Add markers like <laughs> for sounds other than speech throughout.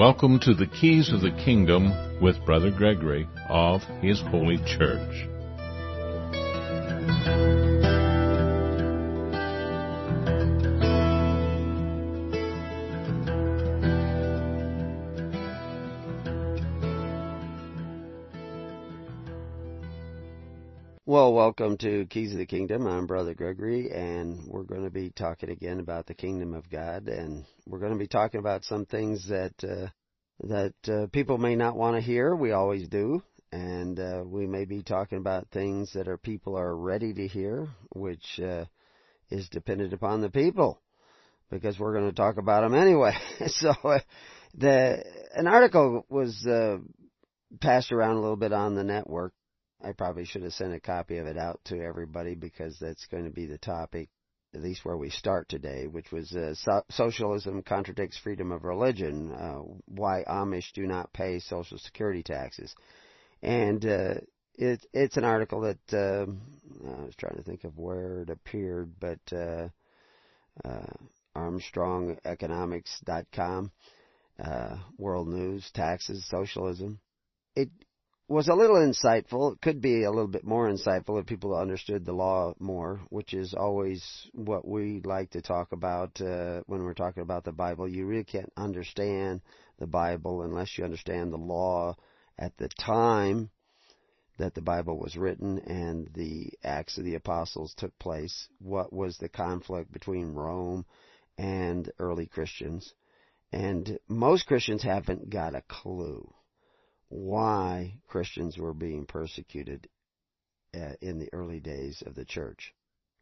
Welcome to the Keys of the Kingdom with Brother Gregory of His Holy Church. Well, welcome to Keys of the Kingdom. I'm Brother Gregory, and we're going to be talking again about the kingdom of God, and we're going to be talking about some things that uh, that uh, people may not want to hear. We always do, and uh, we may be talking about things that our people are ready to hear, which uh, is dependent upon the people, because we're going to talk about them anyway. <laughs> so, uh, the an article was uh, passed around a little bit on the network I probably should have sent a copy of it out to everybody because that's going to be the topic, at least where we start today, which was uh, so- socialism contradicts freedom of religion. Uh, why Amish do not pay Social Security taxes, and uh, it, it's an article that uh, I was trying to think of where it appeared, but uh, uh, ArmstrongEconomics.com, uh, World News, taxes, socialism. It was a little insightful. It could be a little bit more insightful if people understood the law more, which is always what we like to talk about uh, when we're talking about the Bible. You really can't understand the Bible unless you understand the law at the time that the Bible was written and the Acts of the Apostles took place. What was the conflict between Rome and early Christians? And most Christians haven't got a clue why Christians were being persecuted uh, in the early days of the church.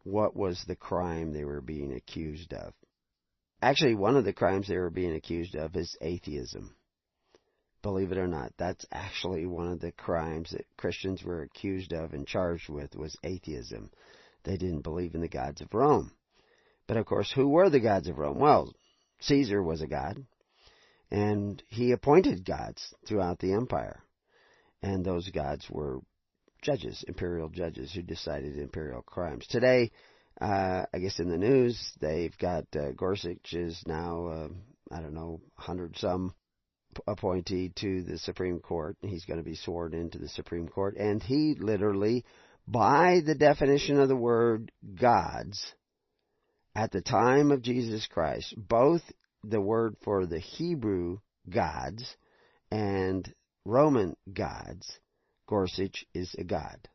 What was the crime they were being accused of? Actually, one of the crimes they were being accused of is atheism. Believe it or not, that's actually one of the crimes that Christians were accused of and charged with was atheism. They didn't believe in the gods of Rome. But of course, who were the gods of Rome? Well, Caesar was a god and he appointed gods throughout the empire. And those gods were judges, imperial judges who decided imperial crimes. Today, uh, I guess in the news, they've got uh, Gorsuch is now, uh, I don't know, hundred some appointee to the Supreme Court. He's going to be sworn into the Supreme Court, and he literally, by the definition of the word gods, at the time of Jesus Christ, both the word for the Hebrew gods and Roman gods, Gorsuch is a god.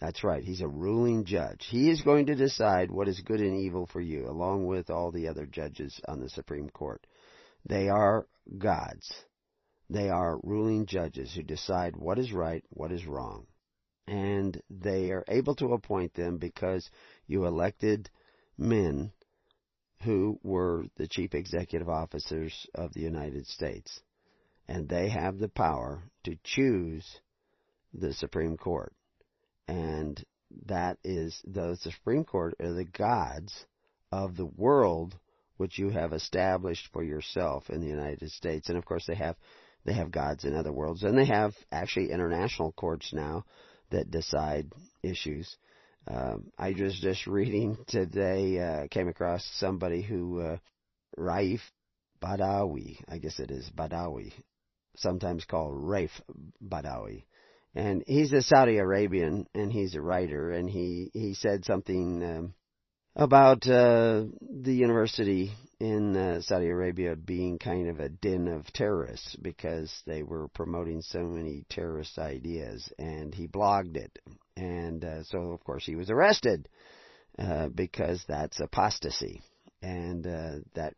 That's right, he's a ruling judge. He is going to decide what is good and evil for you, along with all the other judges on the Supreme Court. They are gods. They are ruling judges who decide what is right, what is wrong. And they are able to appoint them because you elected men who were the chief executive officers of the United States. And they have the power to choose the Supreme Court. And that is the Supreme Court are the gods of the world which you have established for yourself in the United States. And of course they have they have gods in other worlds and they have actually international courts now that decide issues. Um, I was just reading today, uh, came across somebody who, uh, Raif Badawi, I guess it is Badawi, sometimes called Raif Badawi. And he's a Saudi Arabian and he's a writer and he, he said something, um, about uh, the university in uh, Saudi Arabia being kind of a den of terrorists because they were promoting so many terrorist ideas, and he blogged it, and uh, so of course he was arrested uh, because that's apostasy, and uh, that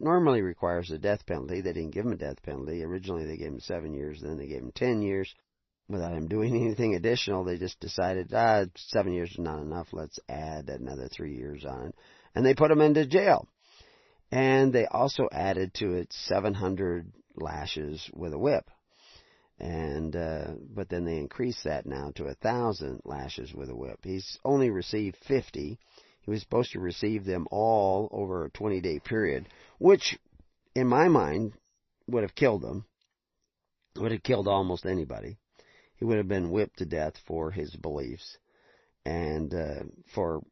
normally requires a death penalty. They didn't give him a death penalty. Originally they gave him seven years, then they gave him ten years without him doing <laughs> anything additional, they just decided, ah, seven years is not enough. Let's add another three years on. And they put him into jail. And they also added to it 700 lashes with a whip. And, uh, but then they increased that now to a thousand lashes with a whip. He's only received 50. He was supposed to receive them all over a 20 day period, which, in my mind, would have killed him. Would have killed almost anybody he would have been whipped to death for his beliefs and uh, for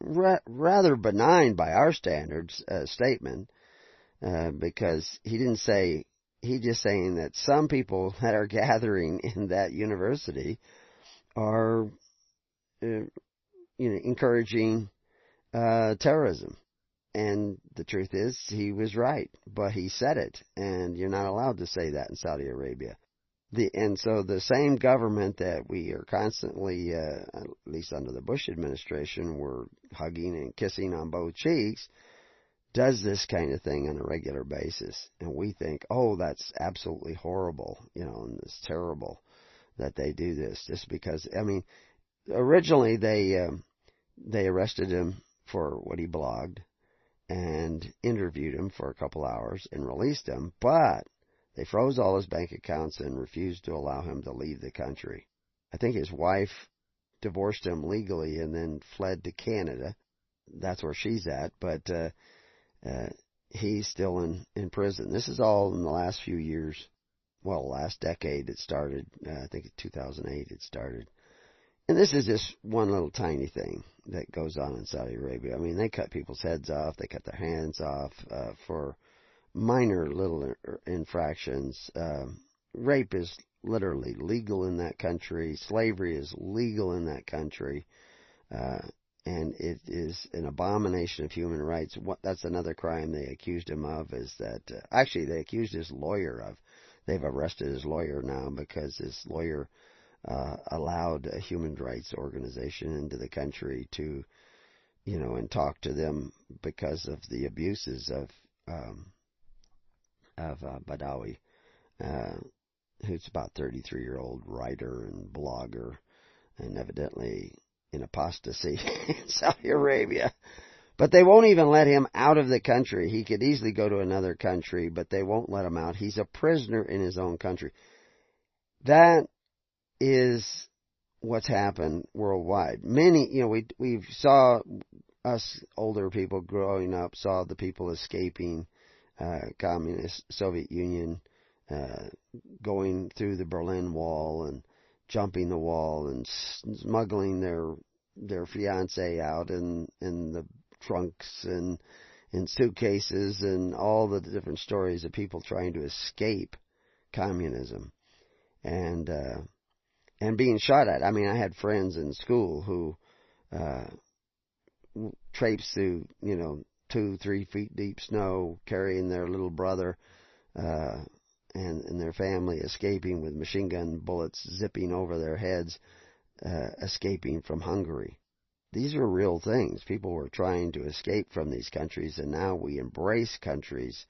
ra- rather benign by our standards uh, statement uh, because he didn't say he just saying that some people <laughs> that are gathering in that university are, uh, you know, encouraging uh, terrorism. And the truth is, he was right, but he said it, and you're not allowed to say that in Saudi Arabia. The, and so the same government that we are constantly, uh, at least under the Bush administration, we're hugging and kissing on both cheeks, does this kind of thing on a regular basis. And we think, oh, that's absolutely horrible, you know, and it's terrible that they do this just because, I mean, originally they, um, they arrested him for what he blogged and interviewed him for a couple hours and released him, but they froze all his bank accounts and refused to allow him to leave the country. I think his wife divorced him legally and then fled to Canada. That's where she's at, but uh, uh, he's still in in prison. This is all in the last few years. Well, last decade it started. Uh, I think in 2008 it started. And this is just one little tiny thing that goes on in Saudi Arabia. I mean, they cut people's heads off, they cut their hands off uh, for minor little infractions. Uh, rape is literally legal in that country. Slavery is legal in that country. Uh, and it is an abomination of human rights. What, that's another crime they accused him of is that, uh, actually they accused his lawyer of. They've arrested his lawyer now because his lawyer uh, allowed a human rights organization into the country to, you know, and talk to them because of the abuses of um, of uh, Badawi, uh, who's about 33 year old writer and blogger, and evidently in apostasy <laughs> in Saudi Arabia. But they won't even let him out of the country. He could easily go to another country, but they won't let him out. He's a prisoner in his own country. That is what's happened worldwide. Many, you know, we we saw us older people growing up saw the people escaping uh, communist Soviet Union, uh, going through the Berlin Wall and jumping the wall and smuggling their their fiance out in in the trunks and in suitcases and all the different stories of people trying to escape communism and uh and being shot at. I mean, I had friends in school who uh, traipsed through, you know, two, three feet deep snow, carrying their little brother uh, and and their family, escaping with machine gun bullets zipping over their heads, uh, escaping from Hungary. These are real things. People were trying to escape from these countries, and now we embrace countries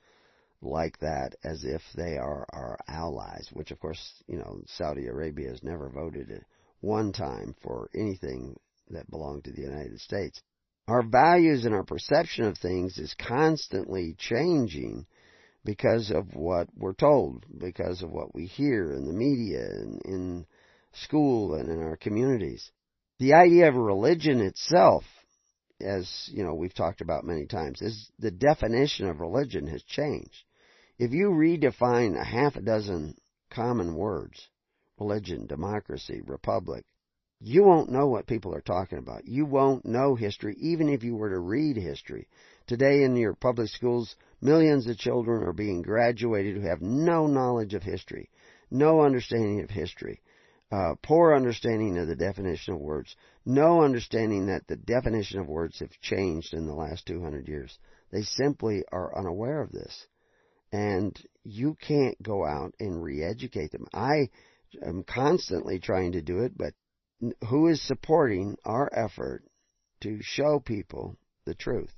like that as if they are our allies, which of course, you know, Saudi Arabia has never voted one time for anything that belonged to the United States. Our values and our perception of things is constantly changing because of what we're told, because of what we hear in the media and in school and in our communities. The idea of religion itself, as you know, we've talked about many times, is the definition of religion has changed. If you redefine a half a dozen common words, religion, democracy, republic, you won't know what people are talking about. You won't know history, even if you were to read history. Today in your public schools, millions of children are being graduated who have no knowledge of history, no understanding of history, uh, poor understanding of the definition of words, no understanding that the definition of words have changed in the last 200 years. They simply are unaware of this and you can't go out and re-educate them. I am constantly trying to do it, but who is supporting our effort to show people the truth?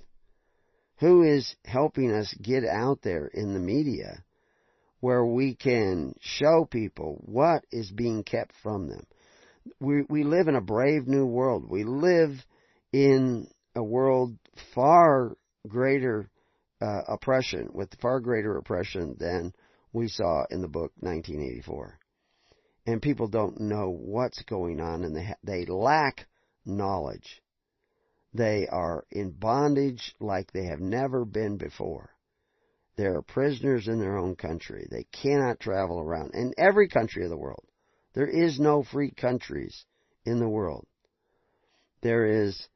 Who is helping us get out there in the media where we can show people what is being kept from them? We, we live in a brave new world. We live in a world far greater uh, oppression, with far greater oppression than we saw in the book 1984. And people don't know what's going on and they, ha- they lack knowledge. They are in bondage like they have never been before. They are prisoners in their own country. They cannot travel around. In every country of the world, there is no free countries in the world. There is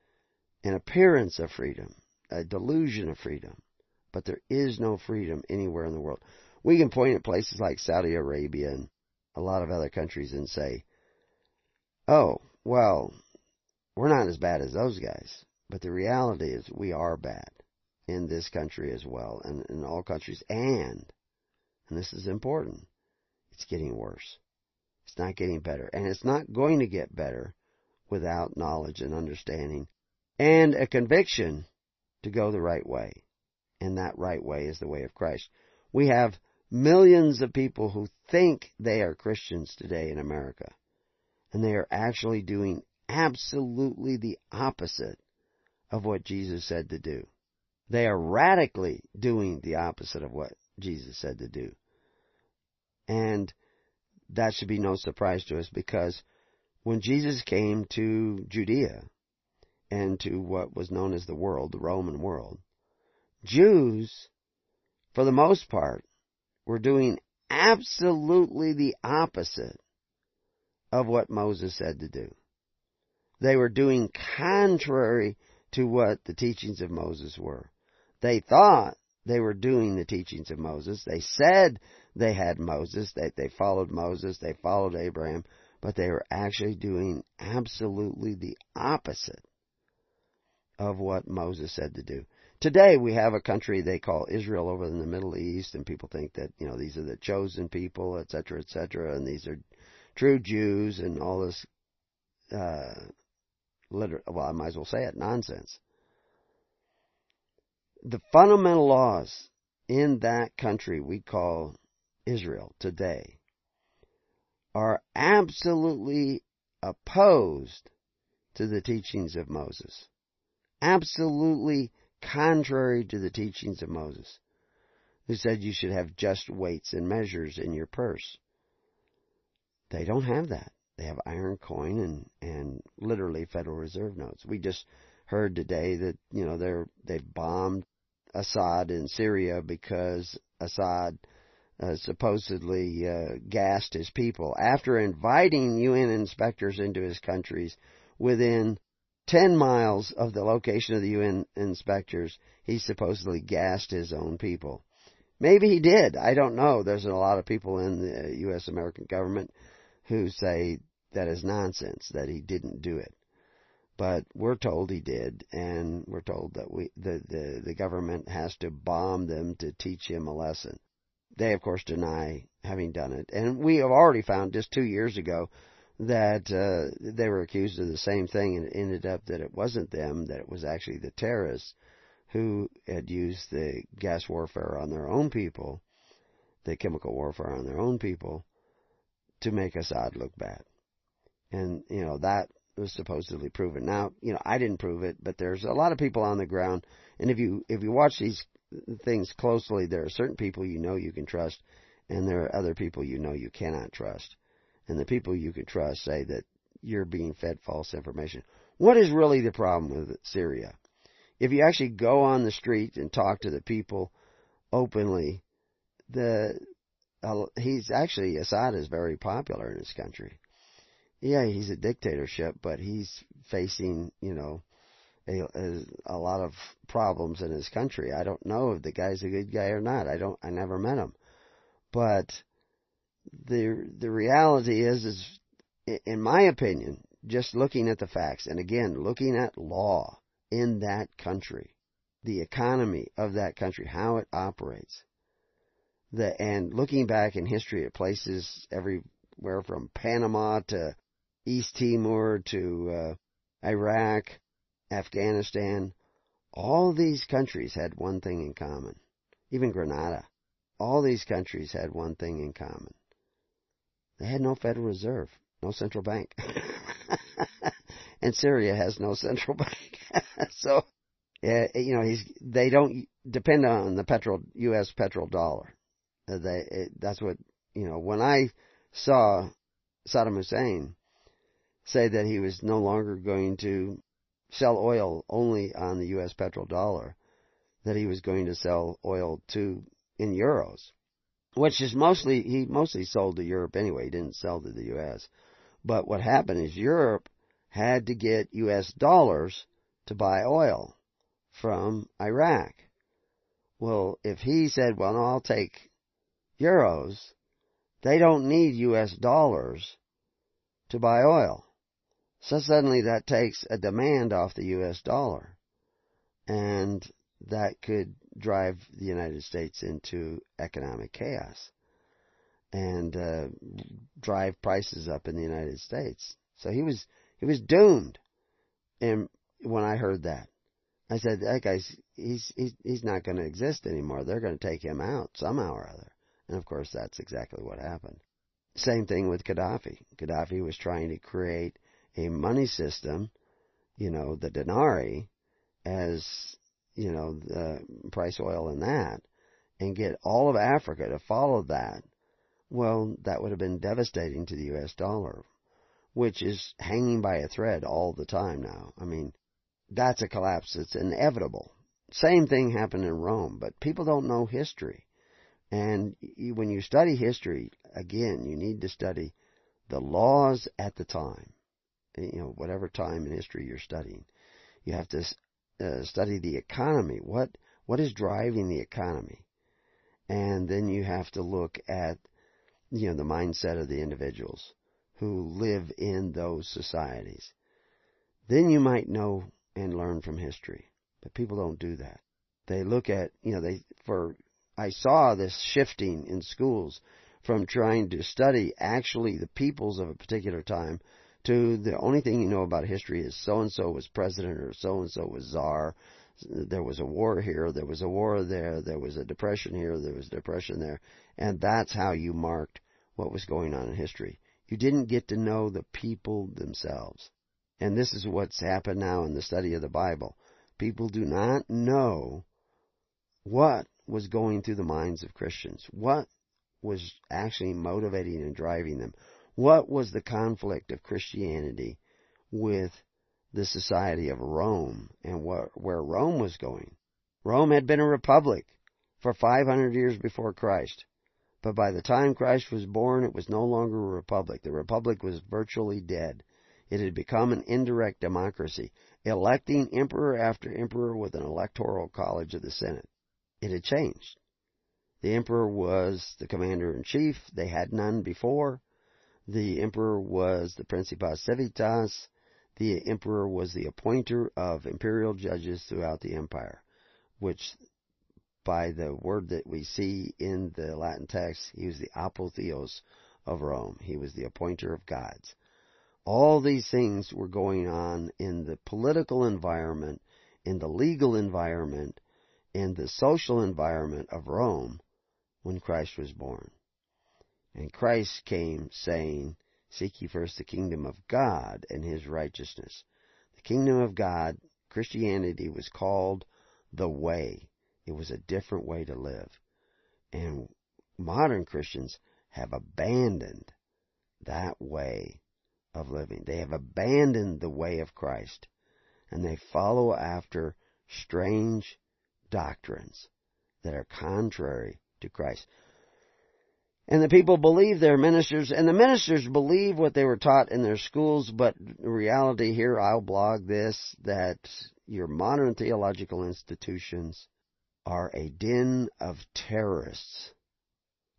an appearance of freedom, a delusion of freedom, but there is no freedom anywhere in the world. We can point at places like Saudi Arabia and a lot of other countries and say, oh, well, we're not as bad as those guys. But the reality is we are bad in this country as well and in all countries. And, and this is important, it's getting worse. It's not getting better. And it's not going to get better without knowledge and understanding and a conviction to go the right way. And that right way is the way of Christ. We have millions of people who think they are Christians today in America. And they are actually doing absolutely the opposite of what Jesus said to do. They are radically doing the opposite of what Jesus said to do. And that should be no surprise to us because when Jesus came to Judea and to what was known as the world, the Roman world, Jews, for the most part, were doing absolutely the opposite of what Moses said to do. They were doing contrary to what the teachings of Moses were. They thought they were doing the teachings of Moses. They said they had Moses, that they, followed Moses, they followed Abraham, but they were actually doing absolutely the opposite of what Moses said to do. Today we have a country they call Israel over in the Middle East, and people think that you know these are the chosen people, etc., etc., and these are true Jews and all this. Uh, liter- well, I might as well say it nonsense. The fundamental laws in that country we call Israel today are absolutely opposed to the teachings of Moses. Absolutely contrary to the teachings of Moses, who said you should have just weights and measures in your purse. They don't have that. They have iron coin and, and literally Federal Reserve notes. We just heard today that, you know, they're, they've bombed Assad in Syria because Assad uh, supposedly uh, gassed his people after inviting UN inspectors into his countries within 10 miles of the location of the UN inspectors, he supposedly gassed his own people. Maybe he did. I don't know. There's a lot of people in the U.S. American government who say that is nonsense, that he didn't do it. But we're told he did, and we're told that we, the, the, the government has to bomb them to teach him a lesson. They, of course, deny having done it. And we have already found just two years ago that uh, they were accused of the same thing, and it ended up that it wasn't them, that it was actually the terrorists who had used the gas warfare on their own people, the chemical warfare on their own people, to make Assad look bad. And, you know, that was supposedly proven. Now, you know, I didn't prove it, but there's a lot of people on the ground, and if you, if you watch these things closely, there are certain people you know you can trust, and there are other people you know you cannot trust and the people you can trust say that you're being fed false information. What is really the problem with Syria? If you actually go on the street and talk to the people openly, the uh, he's actually Assad is very popular in his country. Yeah, he's a dictatorship, but he's facing you know a, a, a lot of problems in his country. I don't know if the guy's a good guy or not. I don't. I never met him, but the the reality is is in my opinion just looking at the facts and again looking at law in that country the economy of that country how it operates the and looking back in history at places everywhere from Panama to East Timor to uh, Iraq Afghanistan all these countries had one thing in common. Even Grenada. All these countries had one thing in common they had no Federal Reserve, no central bank. <laughs> and Syria has no central <laughs> bank. <laughs> so, yeah, you know, he's, they don't depend on the petrol, U.S. petrol dollar. Uh, they, it, that's what, you know, when I saw Saddam Hussein say that he was no longer going to sell oil only on the U.S. petrol dollar, that he was going to sell oil to in euros which is mostly he mostly sold to Europe anyway. He didn't sell to the U.S. But what happened is Europe had to get U.S. dollars to buy oil from Iraq. Well, if he said, well, no, I'll take euros, they don't need US dollars to buy oil. So suddenly that takes a demand off the US dollar. And that could drive the United States into economic chaos and uh, drive prices up in the United States. So he was he was doomed. And when I heard that, I said, "That guy's he's he's he's not going to exist anymore. They're going to take him out somehow or other." And of course, that's exactly what happened. Same thing with Gaddafi. Gaddafi was trying to create a money system, you know, the denarii, as you know, the price oil in that, and get all of Africa to follow that. Well, that would have been devastating to the U.S. dollar, which is hanging by a thread all the time now. I mean, that's a collapse that's inevitable. Same thing happened in Rome, but people don't know history. And when you study history, again, you need to study the laws at the time. You know, whatever time in history you're studying. You have to uh, study the economy. What what is driving the economy? And then you have to look at you know the mindset of the individuals who live in those societies. Then you might know and learn from history. But people don't do that. They look at, you know, they for I saw this shifting in schools from trying to study actually the peoples of a particular time to the only thing you know about history is so and so was president or so and so was czar. There was a war here, there was a war there, there was a depression here, there was a depression there, and that's how you marked what was going on in history. You didn't get to know the people themselves. And this is what's happened now in the study of the Bible. People do not know what was going through the minds of Christians, what was actually motivating and driving them, what was the conflict of Christianity with the society of Rome and where, where Rome was going? Rome had been a republic for 500 years before Christ. But by the time Christ was born, it was no longer a republic. The republic was virtually dead. It had become an indirect democracy, electing emperor after emperor with an electoral college of the Senate. It had changed. The emperor was the commander in chief. They had none before. The emperor was the Principes Civitas. The emperor was the appointer of imperial judges throughout the empire, which by the word that we see in the Latin text, he was the apotheos of Rome. He was the appointer of gods. All these things were going on in the political environment, in the legal environment, in the social environment of Rome when Christ was born. And Christ came saying, Seek ye first the kingdom of God and his righteousness. The kingdom of God, Christianity was called the way. It was a different way to live. And modern Christians have abandoned that way of living. They have abandoned the way of Christ. And they follow after strange doctrines that are contrary to Christ. And the people believe their ministers, and the ministers believe what they were taught in their schools, but reality here, I'll blog this, that your modern theological institutions are a den of terrorists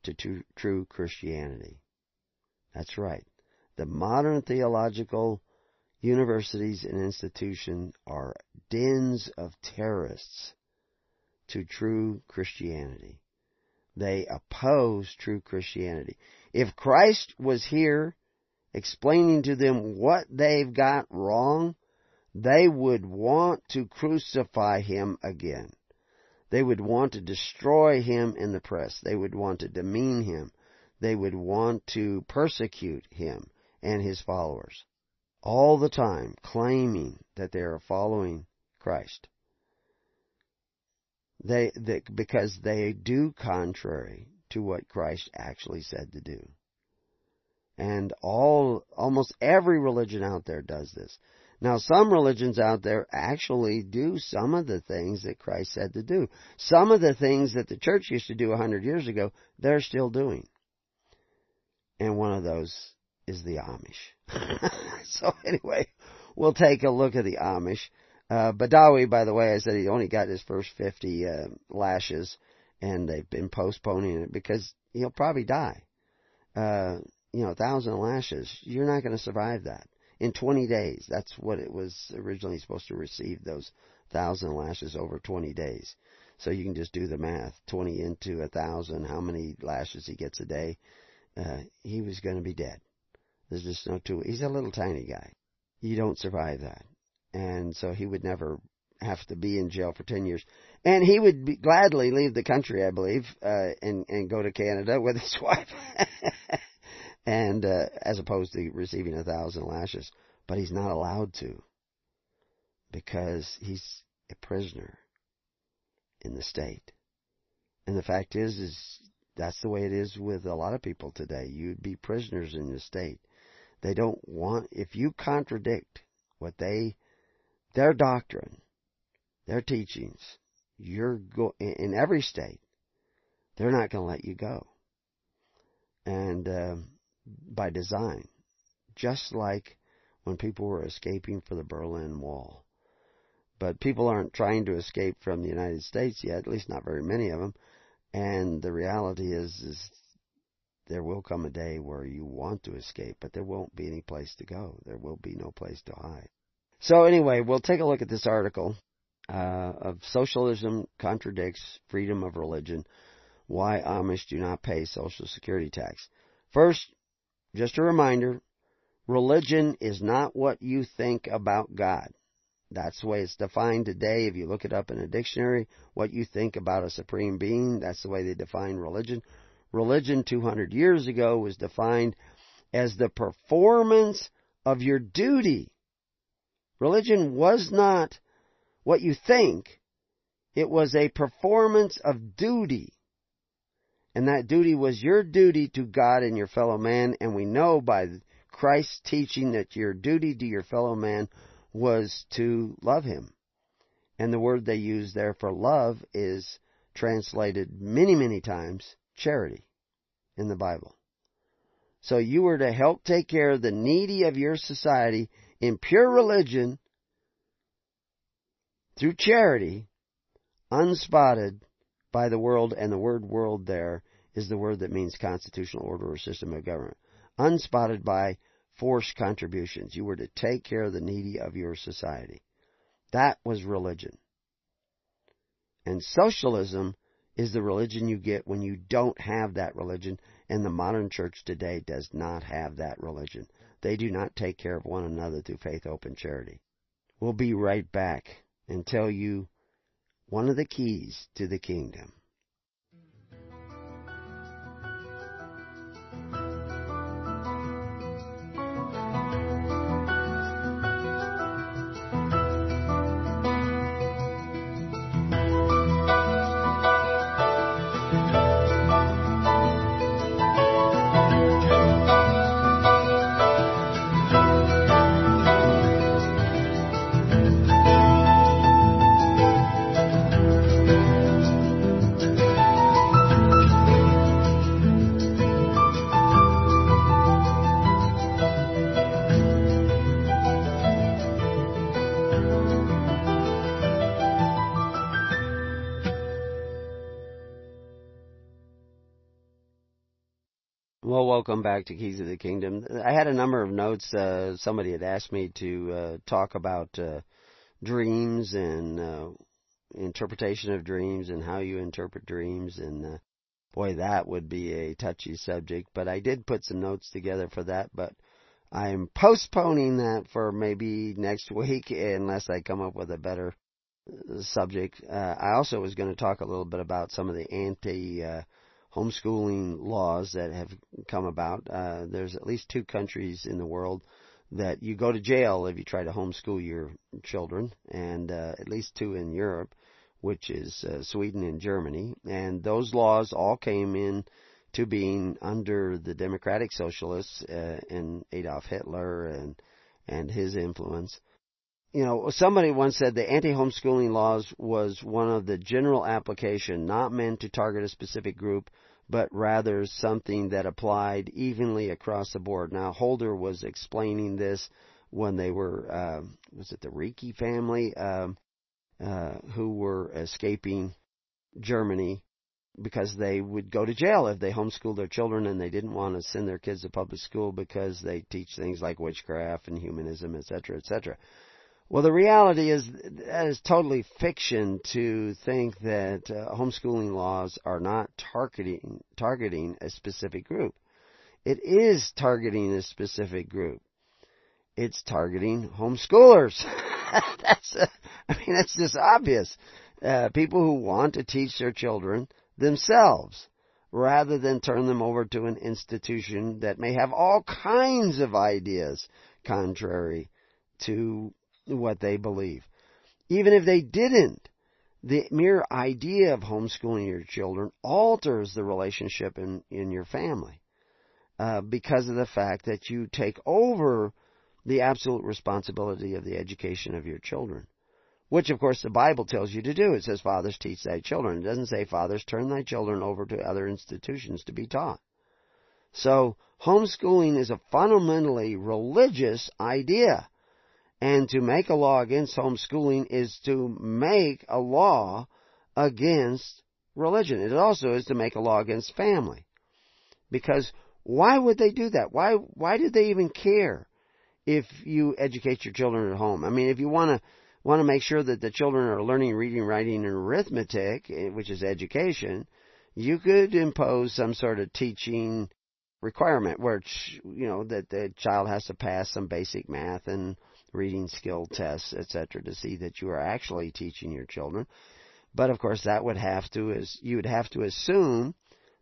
to true, Christianity. That's right. The modern theological universities and institutions are dens of terrorists to true Christianity. They oppose true Christianity. If Christ was here explaining to them what they've got wrong, they would want to crucify him again. They would want to destroy him in the press. They would want to demean him. They would want to persecute him and his followers. All the time claiming that they are following Christ. They, they, because they do contrary to what Christ actually said to do. And all, almost every religion out there does this. Now, some religions out there actually do some of the things that Christ said to do. Some of the things that the church used to do a hundred years ago, they're still doing. And one of those is the Amish. <laughs> so anyway, we'll take a look at the Amish. Uh, Badawi, by the way, I said he only got his first 50 uh, lashes, and they've been postponing it because he'll probably die. Uh, you know, a thousand lashes, you're not going to survive that. In 20 days, that's what it was originally supposed to receive, those thousand lashes over 20 days. So you can just do the math. 20 into a thousand, how many lashes he gets a day? Uh, he was going to be dead. There's just no two. He's a little tiny guy. You don't survive that. And so he would never have to be in jail for 10 years. And he would be, gladly leave the country, I believe, uh, and, and go to Canada with his <laughs> wife. and, uh, as opposed to receiving a thousand lashes. But he's not allowed to. Because he's a prisoner in the state. And the fact is, is that's the way it is with a lot of people today. You'd be prisoners in the state. They don't want, if you contradict what they, their doctrine, their teachings, you're go, in every state, they're not going to let you go. And, uh, by design, just like when people were escaping for the Berlin Wall. But people aren't trying to escape from the United States yet, at least not very many of them. And the reality is, is there will come a day where you want to escape, but there won't be any place to go. There will be no place to hide. So anyway, we'll take a look at this article uh, of socialism contradicts freedom of religion. Why Amish do not pay Social Security tax. First, just a reminder, religion is not what you think about God. That's the way it's defined today. If you look it up in a dictionary, what you think about a supreme being, that's the way they define religion. Religion 200 years ago was defined as the performance of your duty. Religion was not what you think. It was a performance of duty. And that duty was your duty to God and your fellow man. And we know by Christ's teaching that your duty to your fellow man was to love him. And the word they use there for love is translated many, many times charity in the Bible. So you were to help take care of the needy of your society in pure religion through charity, unspotted by the world, and the word world there is the word that means constitutional order or system of government. Unspotted by forced contributions. You were to take care of the needy of your society. That was religion. And socialism is the religion you get when you don't have that religion, and the modern church today does not have that religion. They do not take care of one another through faith, hope, and charity. We'll be right back and tell you one of the keys to the kingdom. Welcome back to Keys of the Kingdom. I had a number of notes. Uh, somebody had asked me to uh, talk about uh, dreams and uh, interpretation of dreams and how you interpret dreams, and uh, boy, that would be a touchy subject. But I did put some notes together for that, but I'm postponing that for maybe next <laughs> week unless I come up with a better uh, subject. I also was going to talk a little bit about some of the anti homeschooling laws that have come about. Uh, there's at least two countries in the world that you go to jail if you try to homeschool your children, and uh, at least two in Europe, which is uh, Sweden and Germany. And those laws all came in to being under the democratic socialists uh, and Adolf Hitler and and his influence. You know, somebody once said the anti-homeschooling laws was one of the general application, not meant to target a specific group, but rather something that applied evenly across the board. Now, Holder was explaining this when they were, uh, was it the Riki family, um, uh, who were escaping Germany because they would go to jail if they homeschooled their children and they didn't want to send their kids to public school because they teach things like witchcraft and humanism, etc., etc. Well, the reality is that is totally fiction to think that uh, homeschooling laws are not targeting targeting a specific group. It is targeting a specific group. It's targeting homeschoolers. <laughs> that's, uh, I mean, that's just obvious. Uh, people who want to teach their children themselves rather than turn them over to an institution that may have all kinds of ideas contrary to what they believe. Even if they didn't, the mere idea of homeschooling your children alters the relationship in, in your family uh, because of the fact that you take over the absolute responsibility of the education of your children. Which, of course, the Bible tells you to do. It says, Fathers, teach thy children. It doesn't say, Fathers, turn thy children over to other institutions to be taught. So, homeschooling is a fundamentally religious idea. And to make a law against homeschooling is to make a law against religion. It also is to make a law against family. Because why would they do that? Why, why did they even care if you educate your children at home? I mean, if you want to want to make sure that the children are learning reading, writing, and arithmetic, eh, which is education, you could impose some sort of teaching requirement where you know that the child has to pass some basic math and reading skill tests, etc., to see that you are actually teaching your children. But of course, that would have to is you would have to assume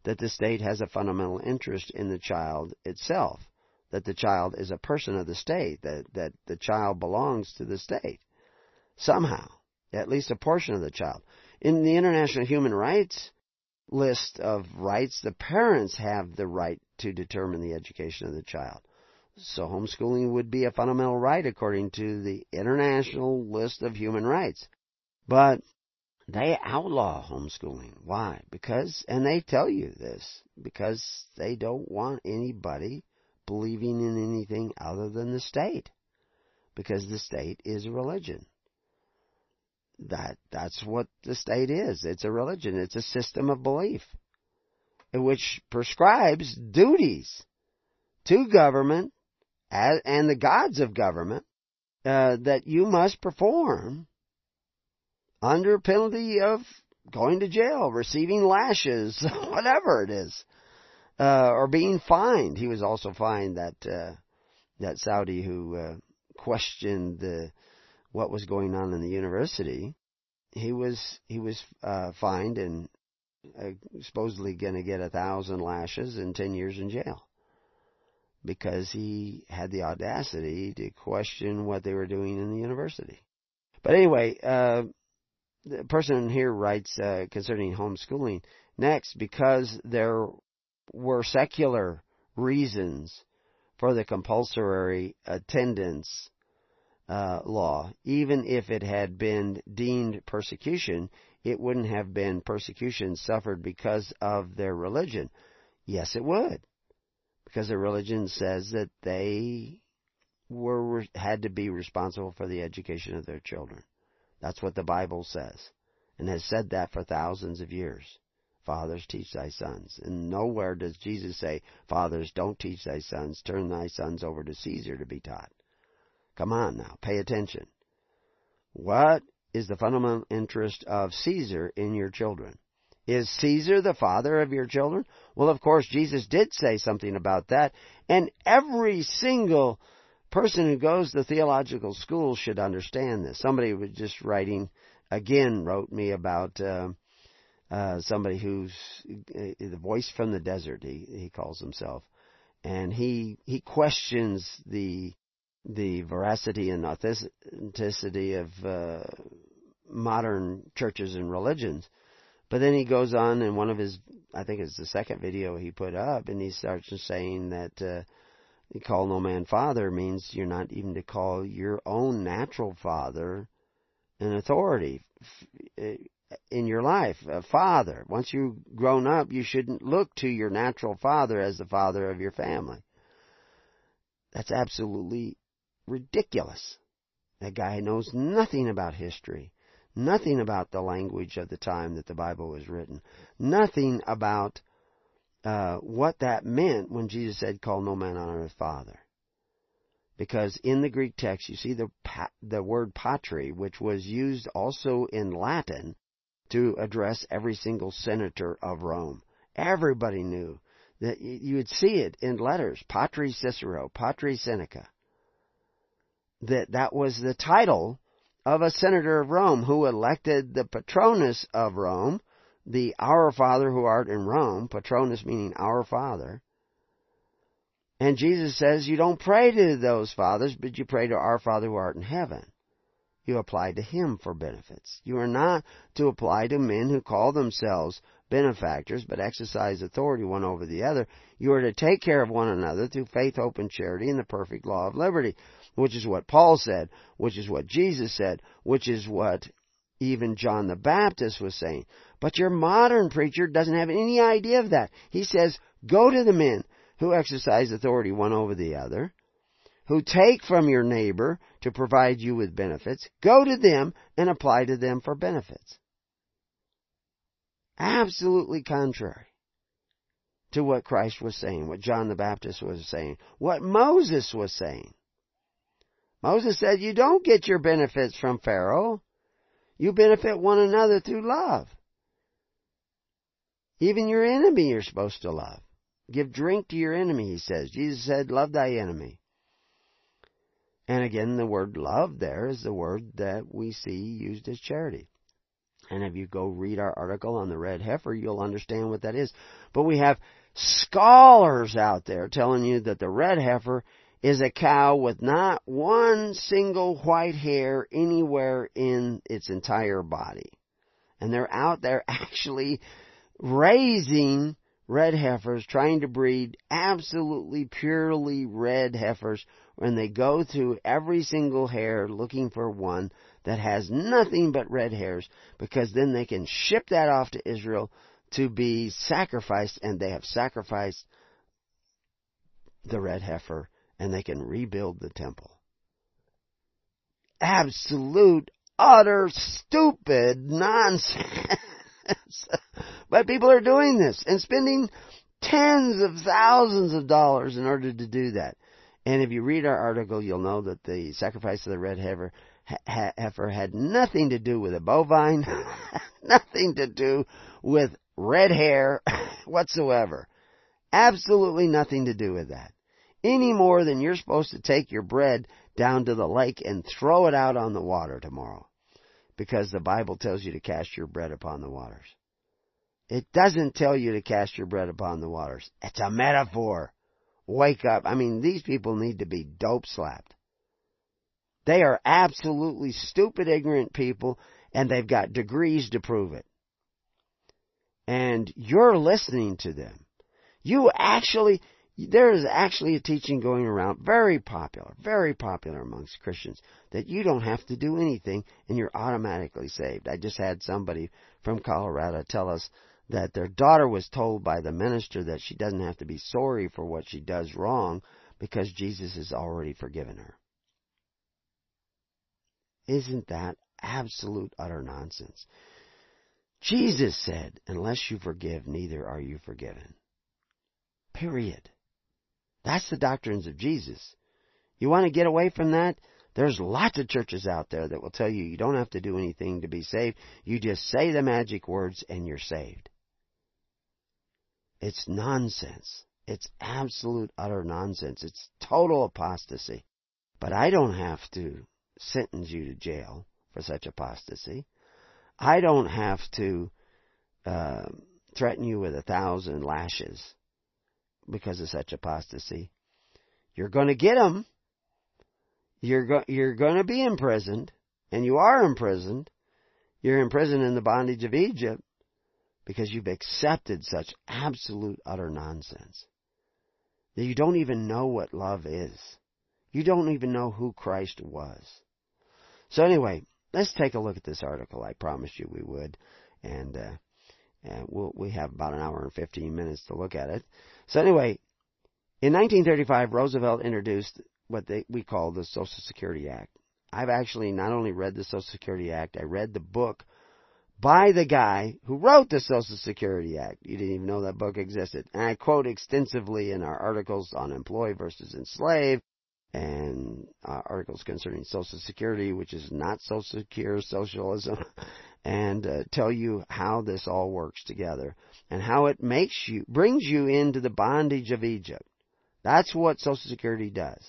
that the state has a fundamental interest in the child itself, that the child is a person of the state, that that the child belongs to the state somehow, at least a portion of the child. In the International Human Rights list of rights, the parents have the right to determine the education of the child. So homeschooling would be a fundamental right according to the International List of Human Rights. But they outlaw homeschooling. Why? Because, and they tell you this, because they don't want anybody believing in anything other than the state. Because the state is a religion that that's what the state is. It's a religion. It's a system of belief which prescribes duties to government and the gods of government uh, that you must perform under penalty of going to jail, receiving lashes, <laughs> whatever it is, uh, or being fined. He was also fined that uh, that Saudi who uh, questioned the what was going on in the university, he was he was uh, fined and uh, supposedly going to get a thousand lashes and ten years in jail because he had the audacity to question what they were doing in the university. But anyway, uh, the person here writes uh, concerning homeschooling next because there were secular reasons for the compulsory attendance uh, law, even if it had been deemed persecution, it wouldn't have been persecution suffered because of their religion. Yes, it would, because their religion says that they were had to be responsible for the education of their children. That's what the Bible says, and has said that for thousands of years. Fathers, teach thy sons. And nowhere does Jesus say, Fathers, don't teach thy sons, turn thy sons over to Caesar to be taught. Come on now, pay attention. What is the fundamental interest of Caesar in your children? Is Caesar the father of your children? Well, of course, Jesus did say something about that, and every single person who goes to theological school should understand this. Somebody was just writing, again, wrote me about uh, uh, somebody who's uh, the voice from the desert. He he calls himself, and he he questions the the veracity and authenticity of uh, modern churches and religions. But then he goes on in one of his, I think it's the second video he put up, and he starts saying that uh, you call no man father means you're not even to call your own natural father an authority in your life, a father. Once you've grown up, you shouldn't look to your natural father as the father of your family. That's absolutely ridiculous. That guy knows nothing about history, nothing about the language of the time that the Bible was written, nothing about uh, what that meant when Jesus said, "Call no man on earth father." Because in the Greek text, you see the the word patri, which was used also in Latin to address every single senator of Rome. Everybody knew that you would see it in letters, Patri Cicero, Patri Seneca. That that was the title of a senator of Rome who elected the patronus of Rome, the Our Father who art in Rome, patronus meaning our Father. And Jesus says you don't pray to those fathers, but you pray to our Father who art in heaven. You apply to Him for benefits. You are not to apply to men who call themselves benefactors, but exercise authority one over the other. You are to take care of one another through faith, hope, and charity in the perfect law of liberty, which is what Paul said, which is what Jesus said, which is what even John the Baptist was saying. But your modern preacher doesn't have any idea of that. He says, go to the men who exercise authority one over the other, who take from your neighbor to provide you with benefits, go to them and apply to them for benefits. Absolutely contrary to what Christ was saying, what John the Baptist was saying, what Moses was saying. Moses said, You don't get your benefits from Pharaoh. You benefit one another through love. Even your enemy you're supposed to love. Give drink to your enemy, he says. Jesus said, Love thy enemy. And again, the word love there is the word that we see used as charity. And if you go read our article on the red heifer, you'll understand what that is. But we have scholars out there telling you that the red heifer is a cow with not one single white hair anywhere in its entire body. And they're out there actually raising red heifers, trying to breed absolutely purely red heifers when they go through every single hair looking for one that has nothing but red hairs because then they can ship that off to Israel to be sacrificed and they have sacrificed the red heifer and they can rebuild the temple. Absolute, utter, stupid nonsense. <laughs> but people are doing this and spending tens of thousands of dollars in order to do that. And if you read our article, you'll know that the sacrifice of the red heifer heifer had nothing to do with a bovine, <laughs> nothing to do with red hair <laughs> whatsoever. Absolutely nothing to do with that. Any more than you're supposed to take your bread down to the lake and throw it out on the water tomorrow. Because the Bible tells you to cast your bread upon the waters. It doesn't tell you to cast your bread upon the waters. It's a metaphor. Wake up. I mean, these people need to be dope slapped. They are absolutely stupid, ignorant people, and they've got degrees to prove it. And you're listening to them. You actually, there is actually a teaching going around, very popular, very popular amongst Christians, that you don't have to do anything and you're automatically saved. I just had somebody from Colorado tell us that their daughter was told by the minister that she doesn't have to be sorry for what she does wrong because Jesus has already forgiven her. Isn't that absolute utter nonsense? Jesus said, unless you forgive, neither are you forgiven. Period. That's the doctrines of Jesus. You want to get away from that? There's lots of churches out there that will tell you you don't have to do anything to be saved. You just say the magic words and you're saved. It's nonsense. It's absolute utter nonsense. It's total apostasy. But I don't have to sentence you to jail for such apostasy. I don't have to uh, threaten you with a thousand lashes because of such apostasy. You're going to get them. You're go- you're going to be imprisoned, and you are imprisoned. You're imprisoned in the bondage of Egypt because you've accepted such absolute utter nonsense that you don't even know what love is. You don't even know who Christ was. So anyway, let's take a look at this article. I promised you we would, and uh, and we'll, we have about an hour and 15 minutes to look at it. So anyway, in 1935, Roosevelt introduced what they we call the Social Security Act. I've actually not only read the Social Security Act, I read the book by the guy who wrote the Social Security Act. You didn't even know that book existed. And I quote extensively in our articles on employee versus enslaved and uh, articles concerning Social Security, which is not social secure socialism, <laughs> and uh, tell you how this all works together and how it makes you, brings you into the bondage of Egypt. That's what Social Security does.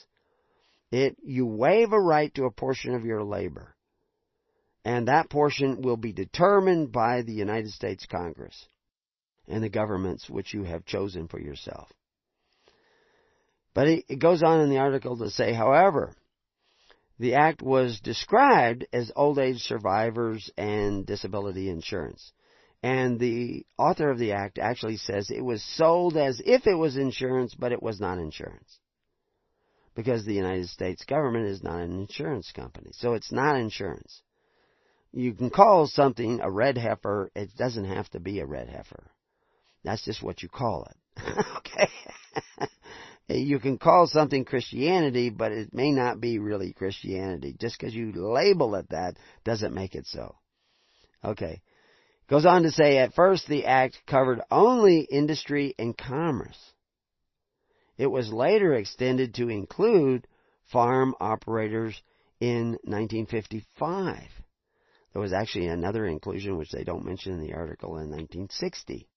It, you waive a right to a portion of your labor. And that portion will be determined by the United States Congress and the governments which you have chosen for yourself. But it goes on in the article to say, however, the act was described as old age survivors and disability insurance. And the author of the act actually says it was sold as if it was insurance, but it was not insurance because the United States government is not an insurance company. So it's not insurance. You can call something a red heifer, it doesn't have to be a red heifer. That's just what you call it. <laughs> okay? <laughs> you can call something Christianity, but it may not be really Christianity. Just because you label it that doesn't make it so. Okay. Goes on to say, at first the act covered only industry and commerce. It was later extended to include farm operators in 1955. There was actually another inclusion, which they don't mention in the article, in 1960,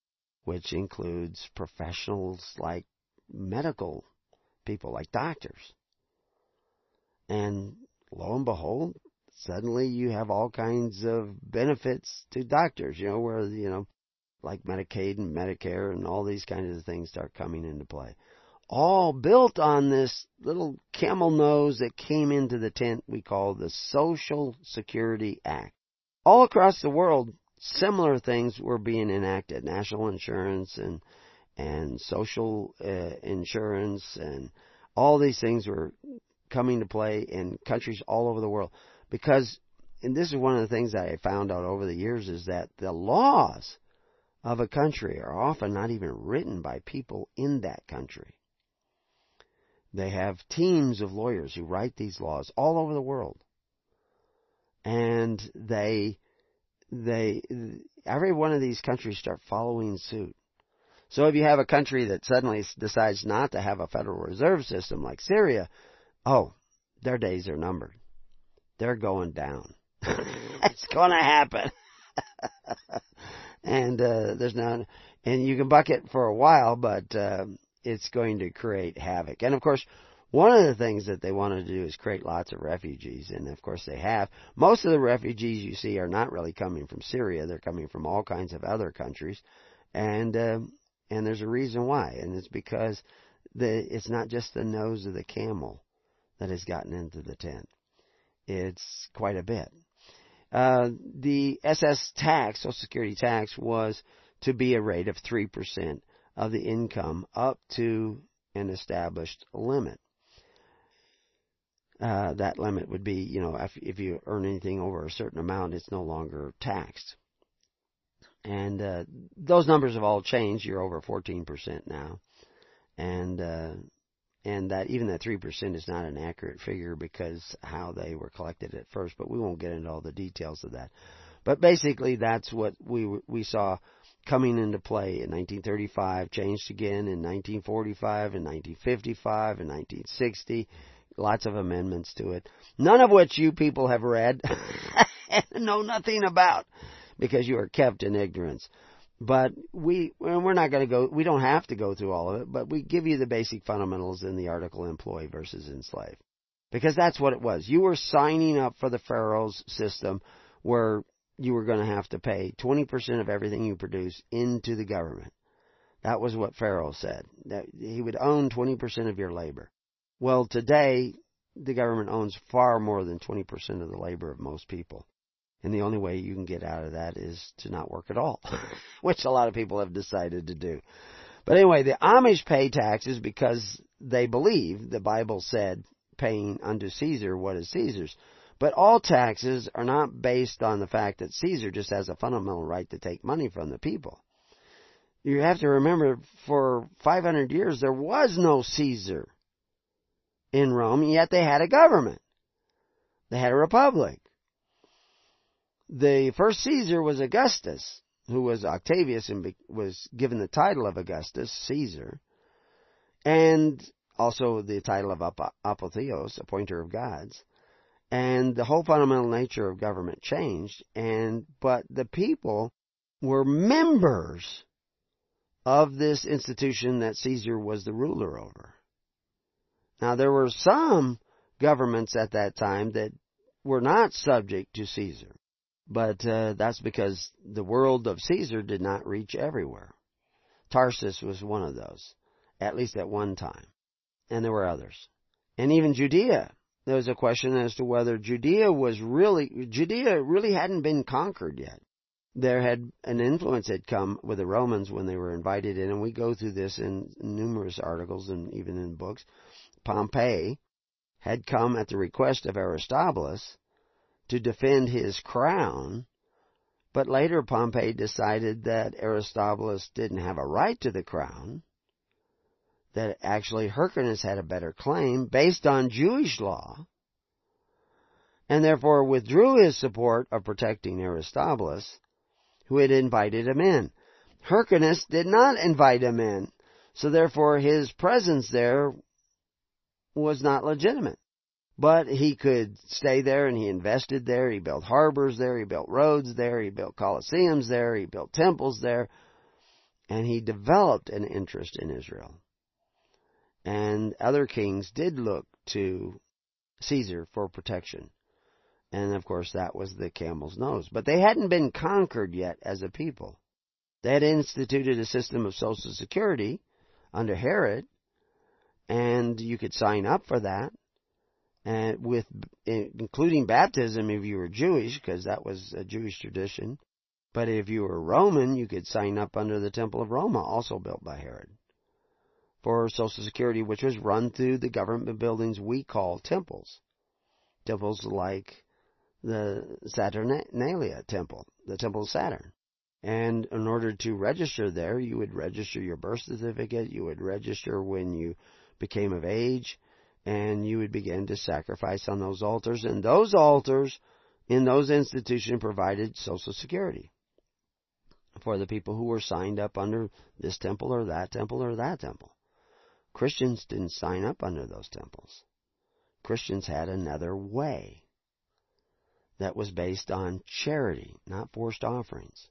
which includes professionals like medical people, like doctors. And lo and behold, suddenly you have all kinds of benefits to doctors, you know, where, you know, like Medicaid and Medicare and all these kinds of things start coming into play all built on this little camel nose that came into the tent we call the Social Security Act. All across the world, similar things were being enacted. National insurance and and social uh, insurance and all these things were coming to play in countries all over the world because and this is one of the things that I found out over the years is that the laws of a country are often not even written by people in that country. They have teams of lawyers who write these laws all over the world. And they, they, every one of these countries start following suit. So if you have a country that suddenly decides not to have a Federal Reserve System like Syria, oh, their days are numbered. They're going down. <laughs> it's going to happen. <laughs> and uh, there's none, and you can buck it for a while, but uh, it's going to create havoc. And of course, one of the things that they want to do is create lots of refugees, and of course they have. Most of the refugees you see are not really coming from Syria; they're coming from all kinds of other countries, and uh, and there's a reason why, and it's because the it's not just the nose of the camel that has gotten into the tent; it's quite a bit. Uh, the SS tax, Social Security tax, was to be a rate of three percent of the income up to an established limit. Uh, that limit would be, you know, if, if you earn anything over a certain amount, it's no longer taxed. And uh, those numbers have all changed. You're over 14% now, and uh, and that even that three percent is not an accurate figure because how they were collected at first. But we won't get into all the details of that. But basically, that's what we we saw coming into play in 1935, changed again in 1945 and 1955 and 1960. Lots of amendments to it. None of which you people have read <laughs> and know nothing about because you are kept in ignorance. But we, we're not going to go, we don't have to go through all of it, but we give you the basic fundamentals in the article employee versus enslaved. Because that's what it was. You were signing up for the Pharaoh's system where you were going to have to pay 20% of everything you produce into the government. That was what Pharaoh said. That he would own 20% of your labor. Well, today, the government owns far more than 20% of the labor of most people. And the only way you can get out of that is to not work at all, <laughs> <laughs> which a lot of people have decided to do. But anyway, the Amish pay taxes because they believe the Bible said paying unto Caesar what is Caesar's. But all taxes are not based on the fact that Caesar just has a fundamental right to take money from the people. You have to remember, for 500 years, there was no Caesar in Rome, yet they had a government. They had a republic. The first Caesar was Augustus, who was Octavius and was given the title of Augustus, Caesar, and also the title of Apotheos, appointer of gods. And the whole fundamental nature of government changed, and but the people were members of this institution that Caesar was the ruler over. Now there were some governments at that time that were not subject to Caesar. But uh, that's because the world of Caesar did not reach everywhere. Tarsus was one of those, at least at one time. And there were others. And even Judea. There was a question as to whether Judea was really, Judea really hadn't been conquered yet. There had an influence had come with the Romans when they were invited in, and we go through this in numerous articles and even in books. Pompey had come at the request of Aristobulus to defend his crown, but later Pompey decided that Aristobulus didn't have a right to the crown, that actually Hyrcanus had a better claim based on Jewish law, and therefore withdrew his support of protecting Aristobulus, who had invited him in. Hyrcanus did not invite him in, so therefore his presence there was not legitimate. But he could stay there and he invested there. He built harbors there. He built roads there. He built coliseums there. He built temples there. And he developed an interest in Israel. And other kings did look to Caesar for protection. And of course, that was the camel's nose. But they hadn't been conquered yet as a people. They had instituted a system of social security under Herod, and you could sign up for that and with including baptism if you were Jewish, because that was a Jewish tradition. But if you were Roman, you could sign up under the Temple of Roma, also built by Herod, for Social Security, which was run through the government buildings we call temples. Temples like the Saturnalia Temple, the Temple of Saturn. And in order to register there, you would register your birth certificate, you would register when you became of age, and you would begin to sacrifice on those altars, and those altars in those institutions provided Social Security for the people who were signed up under this temple or that temple or that temple. Christians didn't sign up under those temples. Christians had another way that was based on charity, not forced offerings.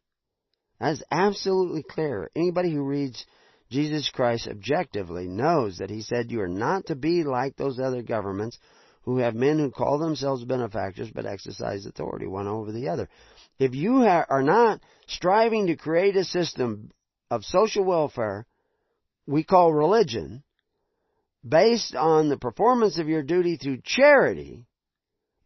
That is absolutely clear. Anybody who reads Jesus Christ objectively knows that he said you are not to be like those other governments who have men who call themselves benefactors but exercise authority one over the other. If you are not striving to create a system of social welfare we call religion based on the performance of your duty through charity,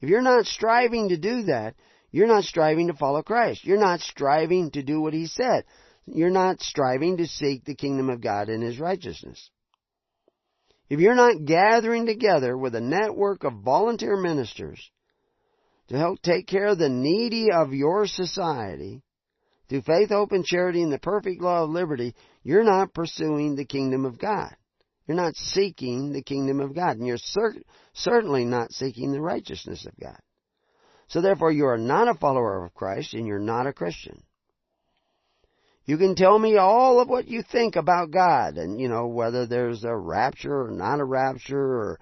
if you're not striving to do that, you're not striving to follow Christ. You're not striving to do what He said. You're not striving to seek the kingdom of God and His righteousness. If you're not gathering together with a network of volunteer ministers to help take care of the needy of your society, through faith, hope, and charity and the perfect law of liberty, you're not pursuing the kingdom of God. You're not seeking the kingdom of God, and you're cer- certainly not seeking the righteousness of God. So therefore, you are not a follower of Christ, and you're not a Christian. You can tell me all of what you think about God and, you know, whether there's a rapture or not a rapture or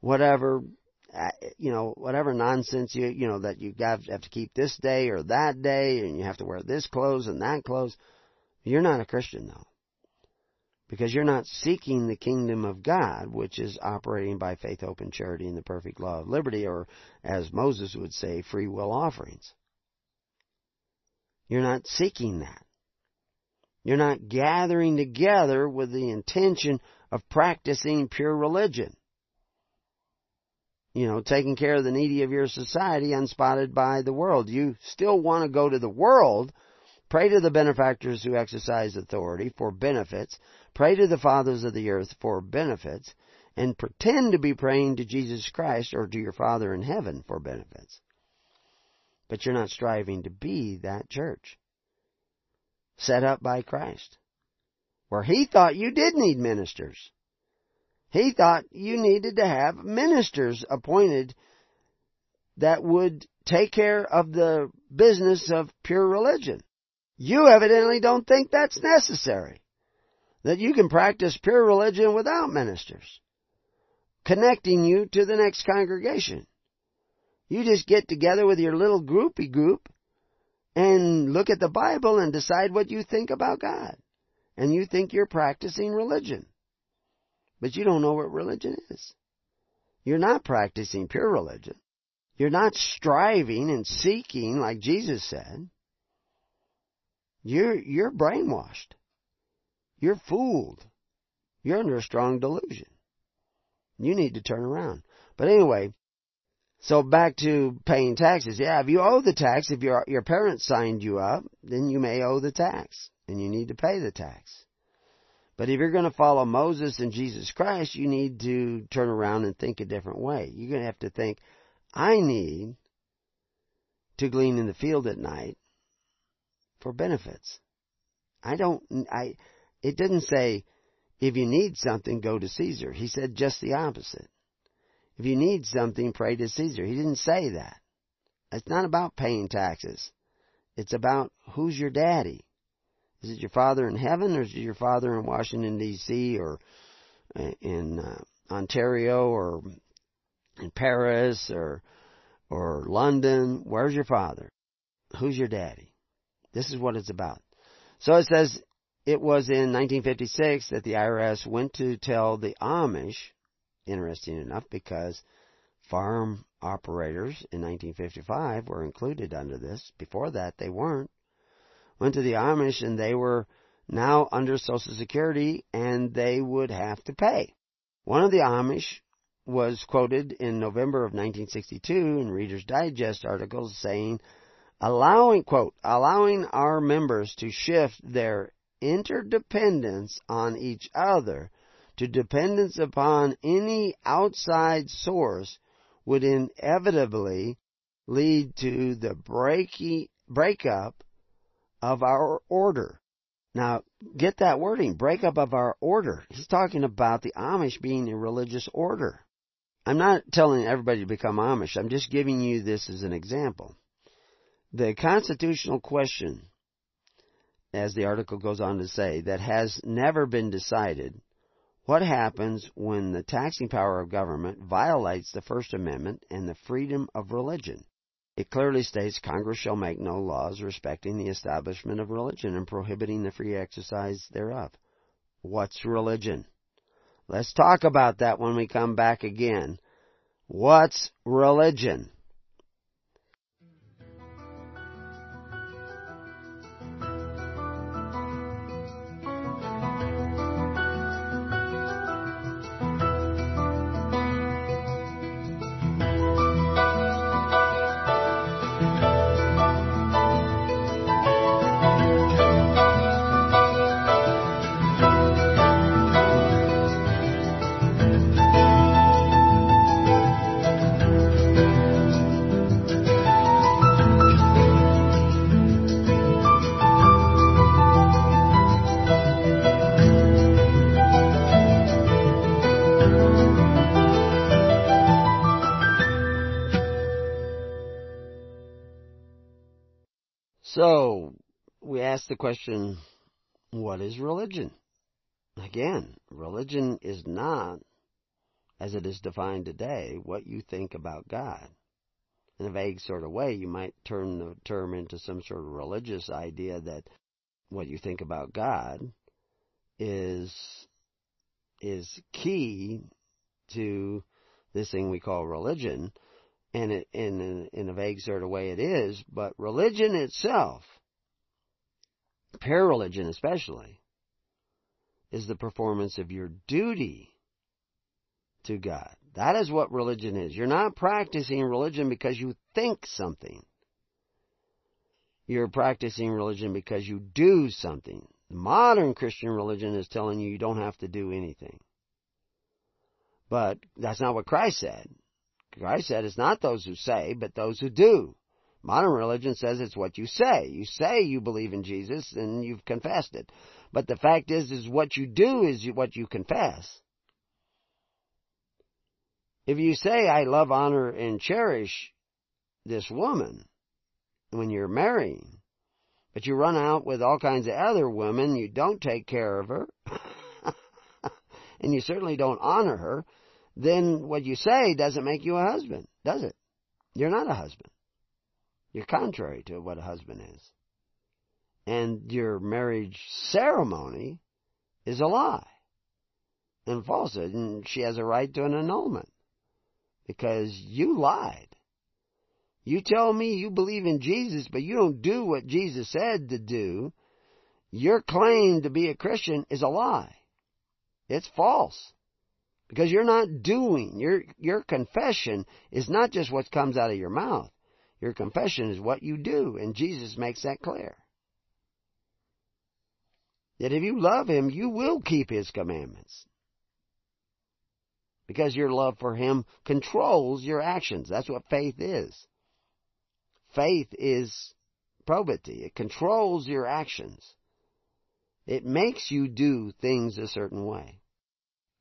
whatever, uh, you know, whatever nonsense you, you know, that you have to keep this day or that day and you have to wear this clothes and that clothes. You're not a Christian though. Because you're not seeking the kingdom of God, which is operating by faith, hope, and charity in the perfect law of liberty, or as Moses would say, free will offerings. You're not seeking that. You're not gathering together with the intention of practicing pure religion. You know, taking care of the needy of your society unspotted by the world. You still want to go to the world, pray to the benefactors who exercise authority for benefits, pray to the fathers of the earth for benefits, and pretend to be praying to Jesus Christ or to your Father in heaven for benefits. But you're not striving to be that church set up by Christ, where he thought you did need ministers. He thought you needed to have ministers appointed that would take care of the business of pure religion. You evidently don't think that's necessary. That you can practice pure religion without ministers connecting you to the next congregation. You just get together with your little groupie group and look at the Bible and decide what you think about God. And you think you're practicing religion. But you don't know what religion is. You're not practicing pure religion. You're not striving and seeking like Jesus said. You're, you're brainwashed. You're fooled. You're under a strong delusion. You need to turn around. But anyway, so back to paying taxes. Yeah, if you owe the tax, if your your parents signed you up, then you may owe the tax, and you need to pay the tax. But if you're going to follow Moses and Jesus Christ, you need to turn around and think a different way. You're going to have to think, I need to glean in the field at night for benefits. I don't, I, it didn't say, if you need something, go to Caesar. He said just the opposite. If you need something, pray to Caesar. He didn't say that. It's not about paying taxes. It's about who's your daddy. Is it your father in heaven or is it your father in Washington D.C. or in uh, Ontario or in Paris or or London? Where's your father? Who's your daddy? This is what it's about. So it says it was in 1956 that the IRS went to tell the Amish interesting enough because farm operators in 1955 were included under this. Before that, they weren't. Went to the Amish and they were now under Social Security and they would have to pay. One of the Amish was quoted in November of 1962 in Reader's Digest articles saying, allowing, quote, allowing our members to shift their interdependence on each other to dependence upon any outside source would inevitably lead to the breaking, breakup of our order. Now, get that wording, breakup of our order. He's talking about the Amish being a religious order. I'm not telling everybody to become Amish. I'm just giving you this as an example. The constitutional question, as the article goes on to say, that has never been decided what happens when the taxing power of government violates the First Amendment and the freedom of religion? It clearly states Congress shall make no laws respecting the establishment of religion and prohibiting the free exercise thereof. What's religion? Let's talk about that when we come back again. What's religion? Ask the question, what is religion? Again, religion is not, as it is defined today, what you think about God. In a vague sort of way, you might turn the term into some sort of religious idea that what you think about God is is key to this thing we call religion, and it, in, in a vague sort of way it is, but religion itself, pure religion especially, is the performance of your duty to God. That is what religion is. You're not practicing religion because you think something. You're practicing religion because you do something. Modern Christian religion is telling you you don't have to do anything. But that's not what Christ said. Christ said it's not those who say, but those who do. Modern religion says it's what you say. You say you believe in Jesus and you've confessed it. But the fact is, is what you do is what you confess. If you say, I love, honor, and cherish this woman when you're marrying, but you run out with all kinds of other women, you don't take care of her, <laughs> and you certainly don't honor her, then what you say doesn't make you a husband, does it? You're not a husband. You're contrary to what a husband is. And your marriage ceremony is a lie and falsehood, and she has a right to an annulment because you lied. You tell me you believe in Jesus, but you don't do what Jesus said to do. Your claim to be a Christian is a lie. It's false. Because you're not doing, your, your confession is not just what comes out of your mouth. Your confession is what you do, and Jesus makes that clear. That if you love Him, you will keep His commandments. Because your love for Him controls your actions. That's what faith is. Faith is probity. It controls your actions. It makes you do things a certain way.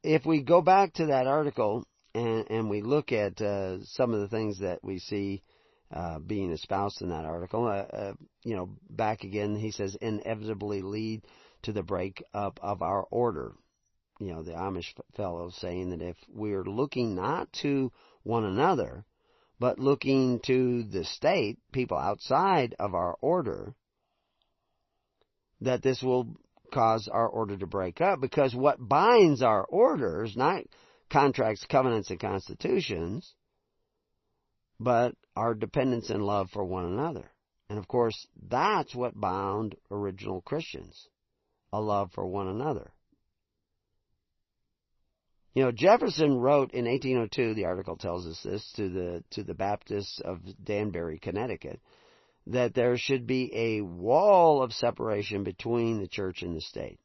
If we go back to that article and, and we look at uh, some of the things that we see uh, being espoused in that article, uh, uh you know, back again, he says, inevitably lead to the breakup of our order. You know, the Amish fellow saying that if we're looking not to one another, but looking to the state, people outside of our order, that this will cause our order to break up because what binds our orders, not contracts, covenants, and constitutions, but our dependence and love for one another. And of course, that's what bound original Christians a love for one another. You know, Jefferson wrote in 1802, the article tells us this, to the, to the Baptists of Danbury, Connecticut, that there should be a wall of separation between the church and the state.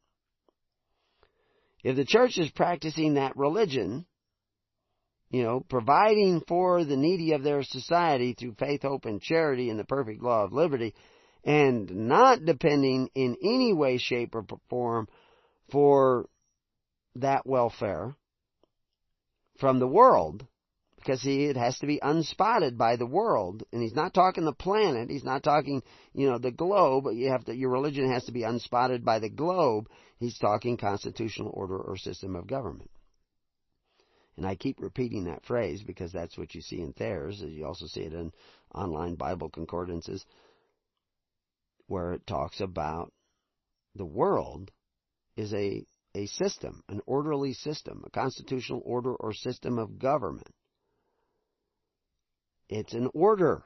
If the church is practicing that religion, you know, providing for the needy of their society through faith, hope, and charity in the perfect law of liberty, and not depending in any way, shape, or form for that welfare, from the world because he, it has to be unspotted by the world. And he's not talking the planet. He's not talking, you know, the globe. You have to, your religion has to be unspotted by the globe. He's talking constitutional order or system of government. And I keep repeating that phrase because that's what you see in Thayer's. You also see it in online Bible concordances where it talks about the world is a a system, an orderly system, a constitutional order or system of government. It's an order.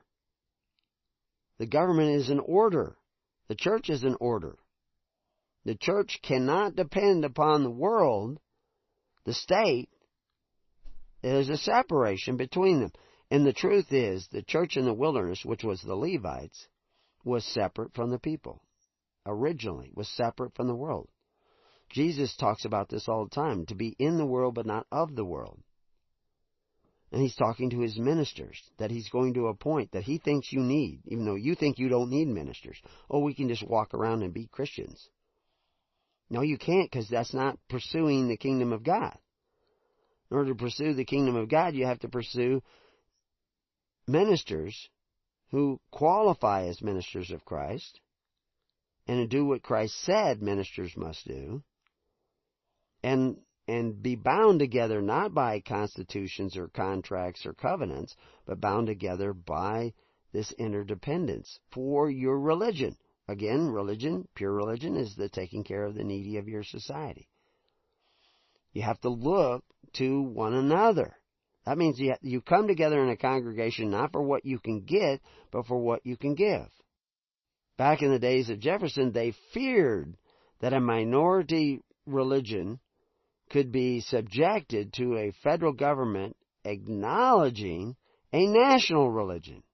The government is an order. The church is an order. The church cannot depend upon the world, the state. There's a separation between them. And the truth is, the church in the wilderness, which was the Levites, was separate from the people. Originally, was separate from the world. Jesus talks about this all the time to be in the world but not of the world. And he's talking to his ministers that he's going to appoint that he thinks you need, even though you think you don't need ministers. Oh, we can just walk around and be Christians. No, you can't because that's not pursuing the kingdom of God. In order to pursue the kingdom of God, you have to pursue ministers who qualify as ministers of Christ and to do what Christ said ministers must do and and be bound together not by constitutions or contracts or covenants, but bound together by this interdependence for your religion. Again, religion, pure religion, is the taking care of the needy of your society. You have to look to one another. That means you, you come together in a congregation not for what you can get, but for what you can give. Back in the days of Jefferson, they feared that a minority religion could be subjected to a federal government acknowledging a national religion.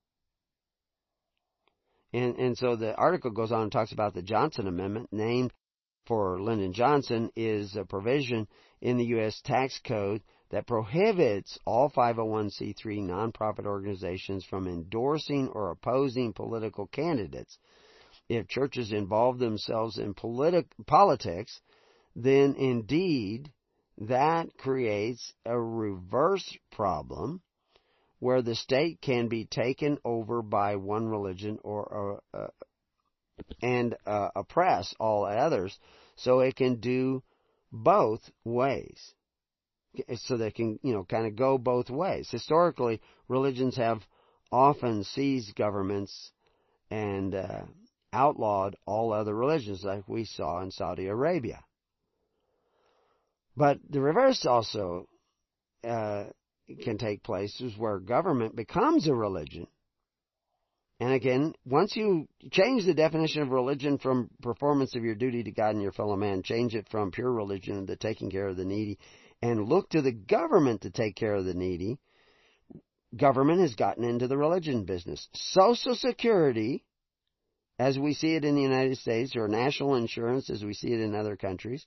And, and so the article goes on and talks about the Johnson Amendment, named for Lyndon Johnson, is a provision in the U.S. tax code that prohibits all 501c3 nonprofit organizations from endorsing or opposing political candidates. If churches involve themselves in politi- politics, then indeed that creates a reverse problem where the state can be taken over by one religion or uh, uh, and uh, oppress all others, so it can do both ways. So they can, you know, kind of go both ways. Historically, religions have often seized governments and uh, outlawed all other religions, like we saw in Saudi Arabia. But the reverse also uh, can take place, is where government becomes a religion. And again, once you change the definition of religion from performance of your duty to God and your fellow man, change it from pure religion to taking care of the needy, and look to the government to take care of the needy, government has gotten into the religion business. Social Security, as we see it in the United States, or national insurance as we see it in other countries,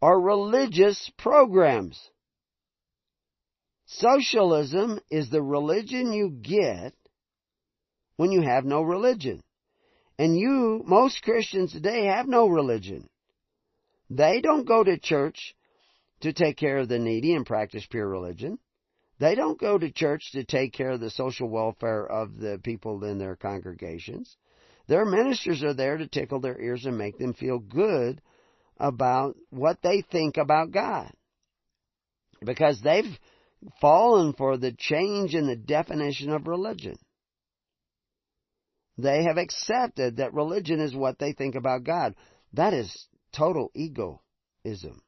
are religious programs. Socialism is the religion you get when you have no religion. And you, most Christians today have no religion. They don't go to church to take care of the needy and practice pure religion. They don't go to church to take care of the social welfare of the people in their congregations. Their ministers are there to tickle their ears and make them feel good about what they think about God. Because they've fallen for the change in the definition of religion. They have accepted that religion is what they think about God. That is total egoism.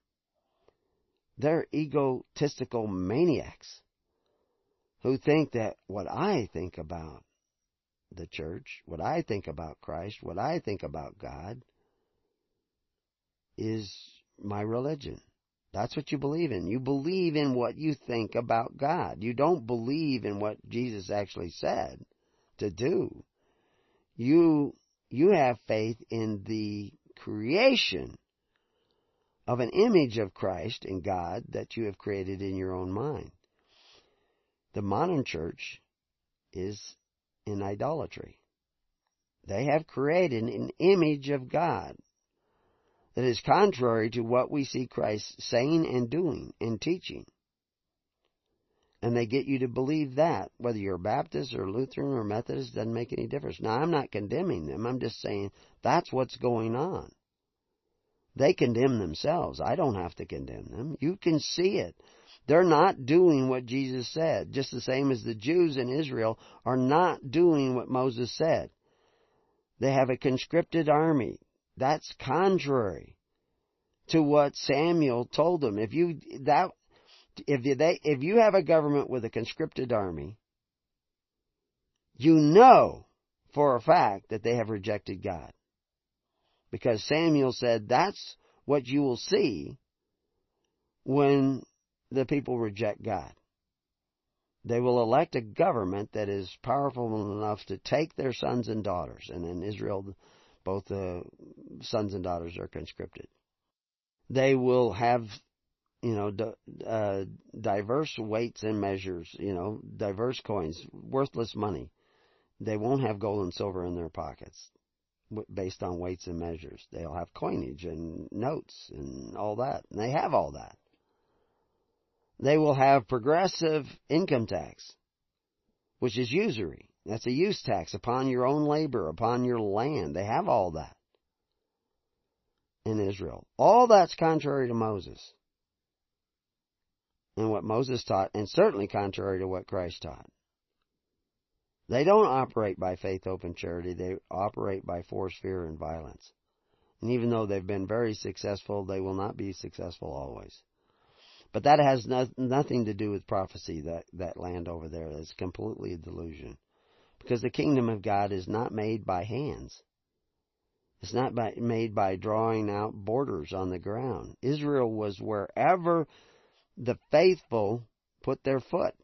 They're egotistical maniacs who think that what I think about the church, what I think about Christ, what I think about God is my religion. That's what you believe in. You believe in what you think about God. You don't believe in what Jesus actually said to do. You you have faith in the creation of an image of Christ and God that you have created in your own mind. The modern church is in idolatry. They have created an image of God that is contrary to what we see Christ saying and doing and teaching. And they get you to believe that, whether you're Baptist or Lutheran or Methodist, doesn't make any difference. Now, I'm not condemning them. I'm just saying that's what's going on. They condemn themselves. I don't have to condemn them. You can see it. They're not doing what Jesus said, just the same as the Jews in Israel are not doing what Moses said. They have a conscripted army. That's contrary to what Samuel told them. If you that if they if you have a government with a conscripted army, you know for a fact that they have rejected God. Because Samuel said that's what you will see when the people reject God. They will elect a government that is powerful enough to take their sons and daughters. And in Israel, both the sons and daughters are conscripted. They will have, you know, uh, diverse weights and measures, you know, diverse coins, worthless money. They won't have gold and silver in their pockets based on weights and measures. They'll have coinage and notes and all that. And they have all that. They will have progressive income tax, which is usury. That's a use tax upon your own labor, upon your land. They have all that in Israel. All that's contrary to Moses and what Moses taught, and certainly contrary to what Christ taught. They don't operate by faith, hope, and charity. They operate by force, fear, and violence. And even though they've been very successful, they will not be successful always. But that has no, nothing to do with prophecy, that, that land over there. It's completely a delusion. Because the kingdom of God is not made by hands. It's not by, made by drawing out borders on the ground. Israel was wherever the faithful put their foot.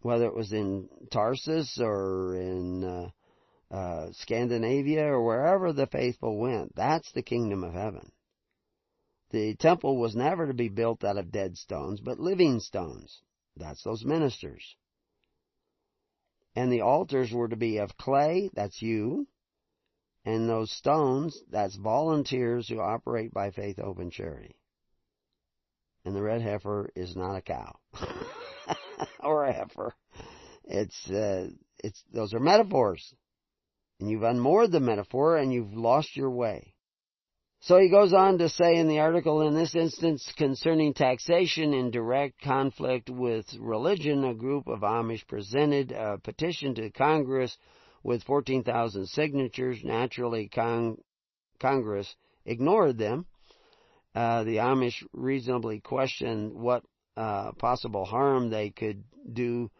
Whether it was in Tarsus or in uh, uh, Scandinavia or wherever the faithful went, that's the kingdom of heaven. The temple was never to be built out of dead stones, but living stones. That's those ministers. And the altars were to be of clay, that's you. And those stones, that's volunteers who operate by faith, hope, and charity. And the red heifer is not a cow <laughs> or a heifer. It's uh, it's those are metaphors, and you've unmoored the metaphor and you've lost your way. So he goes on to say in the article, in this instance concerning taxation in direct conflict with religion, a group of Amish presented a petition to Congress with 14,000 signatures. Naturally, Cong- Congress ignored them. Uh, the Amish reasonably questioned what uh, possible harm they could do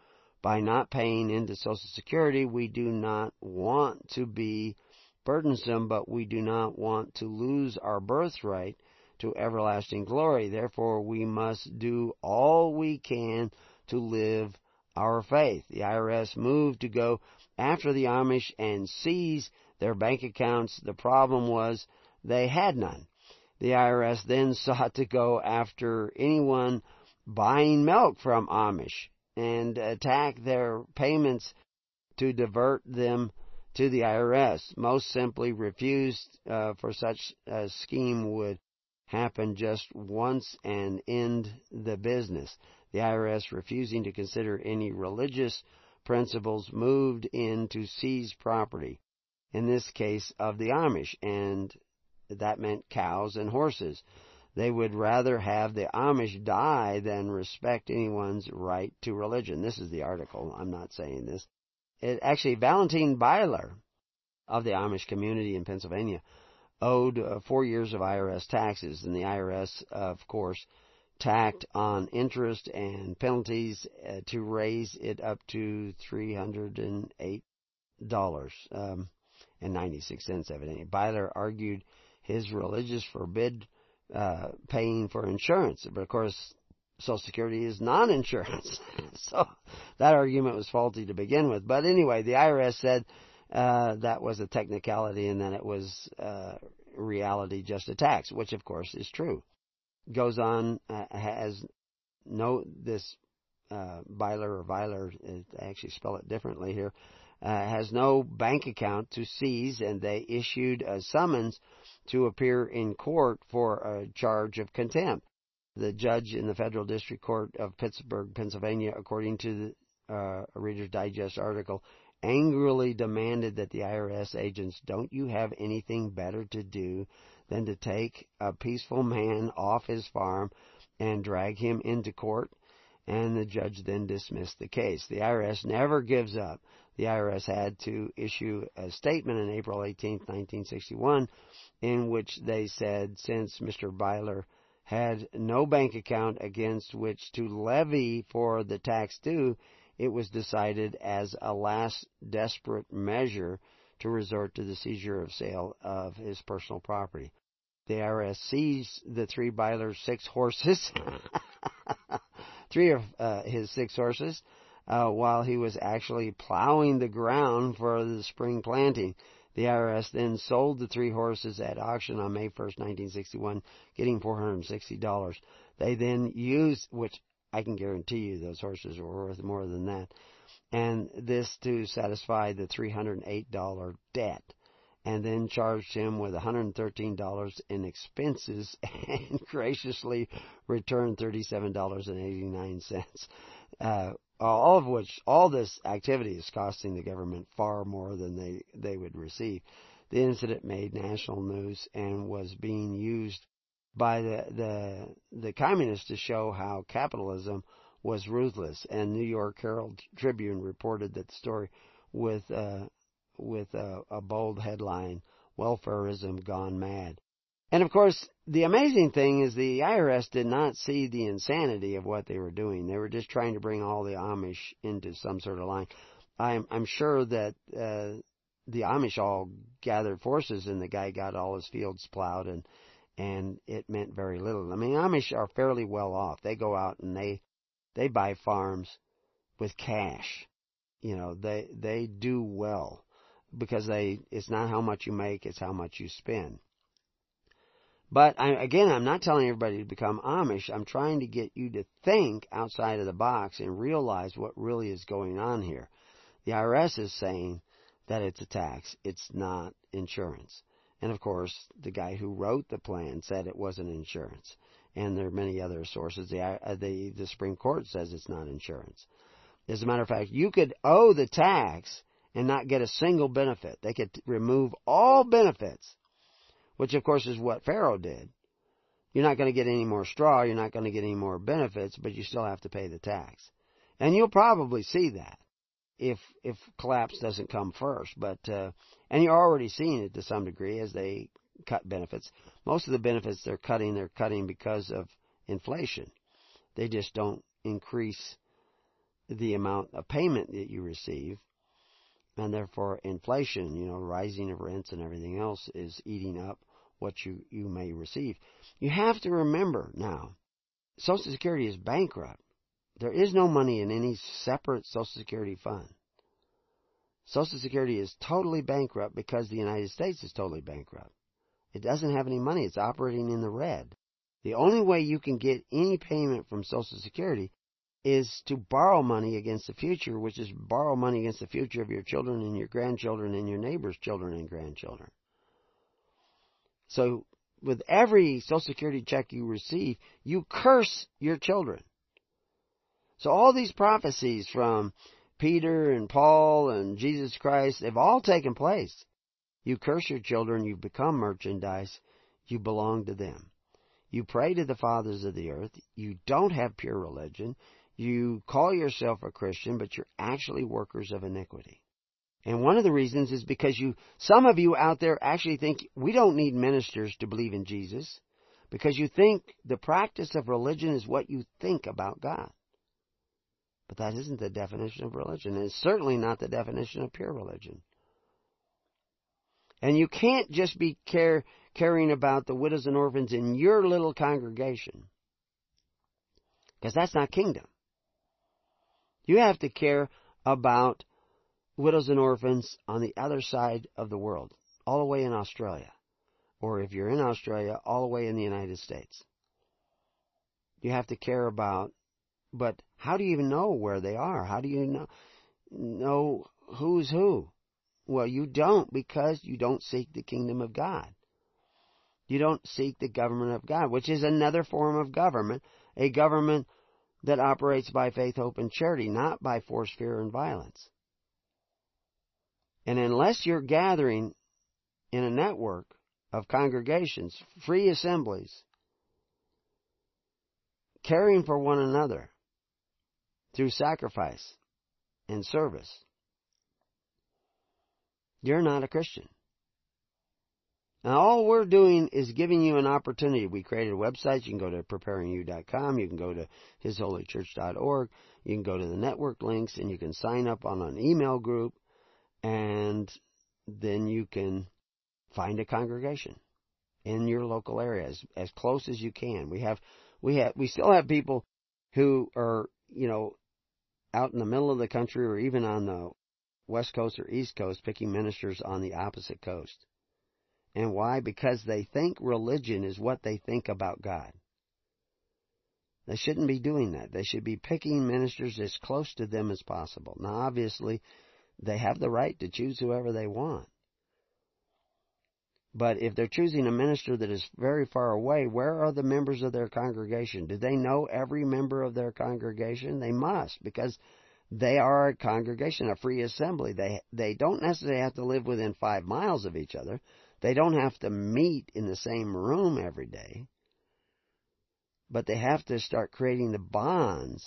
by not paying into Social Security. We do not want to be burdensome, but we do not want to lose our birthright to everlasting glory. Therefore, we must do all we can to live our faith. The IRS moved to go after the Amish and seize their bank accounts. The problem was they had none. The IRS then <laughs> sought to go after anyone buying milk from Amish and attack their payments to divert them to the IRS. Most simply refused uh, for such a scheme would happen just once and end the business. The IRS, refusing to consider any religious principles, moved in to seize property, in this case of the Amish, and that meant cows and horses. They would rather have the Amish die than respect anyone's right to religion. This is the article. I'm not saying this. It, actually, Valentine Byler of the Amish community in Pennsylvania owed uh, four years of IRS taxes, and the IRS, of course, tacked on interest and penalties uh, to raise it up to three hundred and eight dollars um, and ninety six cents. Evidently, Byler argued his religious forbid uh, paying for insurance. But of course, Social Security is non-insurance. <laughs> so that argument was faulty to begin with. But anyway, the IRS said uh, that was a technicality and then it was uh, reality just a tax, which of course is true. Goes on, uh, has no, this uh, Byler or Byler, I actually spell it differently here, uh, has no bank account to seize and they issued a summons to appear in court for a charge of contempt. The judge in the Federal District Court of Pittsburgh, Pennsylvania, according to the uh, Reader's Digest article, angrily demanded that the IRS agents, don't you have anything better to do than to take a peaceful man off his farm and drag him into court? And the judge then dismissed the case. The IRS never gives up. The IRS had to issue a statement on April 18, 1961, in which they said since Mr. Byler had no bank account against which to levy for the tax due, it was decided as a last desperate measure to resort to the seizure of sale of his personal property. The IRS seized the three Byler's six horses, <laughs> three of uh, his six horses, uh, while he was actually plowing the ground for the spring planting. The IRS then sold the three horses at auction on May 1st, 1961, getting $460. They then used, which I can guarantee you those horses were worth more than that, and this to satisfy the $308 debt, and then charged him with $113 in expenses <laughs> and graciously returned $37.89. Uh, all of which, all this activity is costing the government far more than they, they would receive. The incident made national news and was being used by the, the, the communists to show how capitalism was ruthless. And New York Herald Tribune reported that story with, uh, with a, a bold headline, Welfareism Gone Mad. And of course, the amazing thing is the IRS did not see the insanity of what they were doing. They were just trying to bring all the Amish into some sort of line. I'm I'm sure that uh, the Amish all gathered forces and the guy got all his fields plowed and and it meant very little. I mean, Amish are fairly well off. They go out and they they buy farms with cash. You know, they they do well because they it's not how much you make, it's how much you spend. But I, again, I'm not telling everybody to become Amish. I'm trying to get you to think outside of the box and realize what really is going on here. The IRS is saying that it's a tax. It's not insurance. And of course, the guy who wrote the plan said it wasn't insurance. and there are many other sources. The, uh, the, the Supreme Court says it's not insurance. As a matter of fact, you could owe the tax and not get a single benefit. They could remove all benefits, which of course is what Pharaoh did. You're not going to get any more straw, you're not going to get any more benefits, but you still have to pay the tax. And you'll probably see that if if collapse doesn't come first, but uh and you're already seeing it to some degree as they cut benefits. Most of the benefits they're cutting, they're cutting because of inflation. They just don't increase the amount of payment that you receive and therefore inflation, you know, rising of rents and everything else is eating up what you, you may receive. You have to remember now, Social Security is bankrupt. There is no money in any separate Social Security fund. Social Security is totally bankrupt because the United States is totally bankrupt. It doesn't have any money. It's operating in the red. The only way you can get any payment from Social Security is to borrow money against the future, which is borrow money against the future of your children and your grandchildren and your neighbors' children and grandchildren. So, with every Social Security check you receive, you curse your children. So all these prophecies from Peter and Paul and Jesus Christ, they've all taken place. You curse your children, You've become merchandise, you belong to them. You pray to the fathers of the earth, you don't have pure religion, you call yourself a Christian, but you're actually workers of iniquity. And one of the reasons is because you, some of you out there actually think we don't need ministers to believe in Jesus because you think the practice of religion is what you think about God. But that isn't the definition of religion. And it's certainly not the definition of pure religion. And you can't just be care, caring about the widows and orphans in your little congregation. Because that's not kingdom. You have to care about widows and orphans on the other side of the world, all the way in Australia. Or if you're in Australia, all the way in the United States. You have to care about, but how do you even know where they are? How do you know, know who's who? Well, you don't because you don't seek the kingdom of God. You don't seek the government of God, which is another form of government, a government that operates by faith, hope, and charity, not by force, fear, and violence. And unless you're gathering in a network of congregations, free assemblies, caring for one another through sacrifice and service, you're not a Christian. Now, all we're doing is giving you an opportunity. We created a website. You can go to preparingyou.com. You can go to hisholychurch.org. You can go to the network links and you can sign up on an email group and then you can find a congregation in your local area as, as close as you can. We have, we have, we still have people who are, you know, out in the middle of the country or even on the west coast or east coast picking ministers on the opposite coast. And why? Because they think religion is what they think about God. They shouldn't be doing that. They should be picking ministers as close to them as possible. Now, obviously, they have the right to choose whoever they want. But if they're choosing a minister that is very far away, where are the members of their congregation? Do they know every member of their congregation? They must, because they are a congregation, a free assembly. They they don't necessarily have to live within five miles of each other. They don't have to meet in the same room every day. But they have to start creating the bonds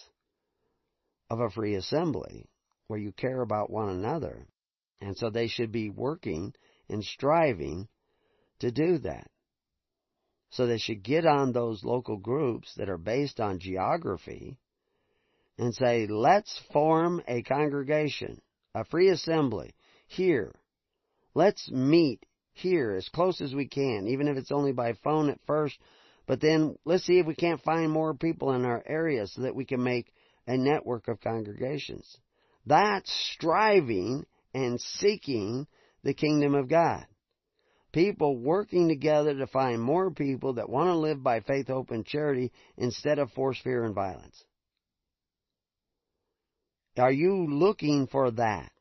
of a free assembly where you care about one another. And so they should be working and striving to do that. So they should get on those local groups that are based on geography and say, let's form a congregation, a free assembly here. Let's meet here as close as we can, even if it's only by phone at first. But then let's see if we can't find more people in our area so that we can make a network of congregations. That's striving and seeking the kingdom of God. People working together to find more people that want to live by faith, hope, and charity instead of force, fear, and violence. Are you looking for that?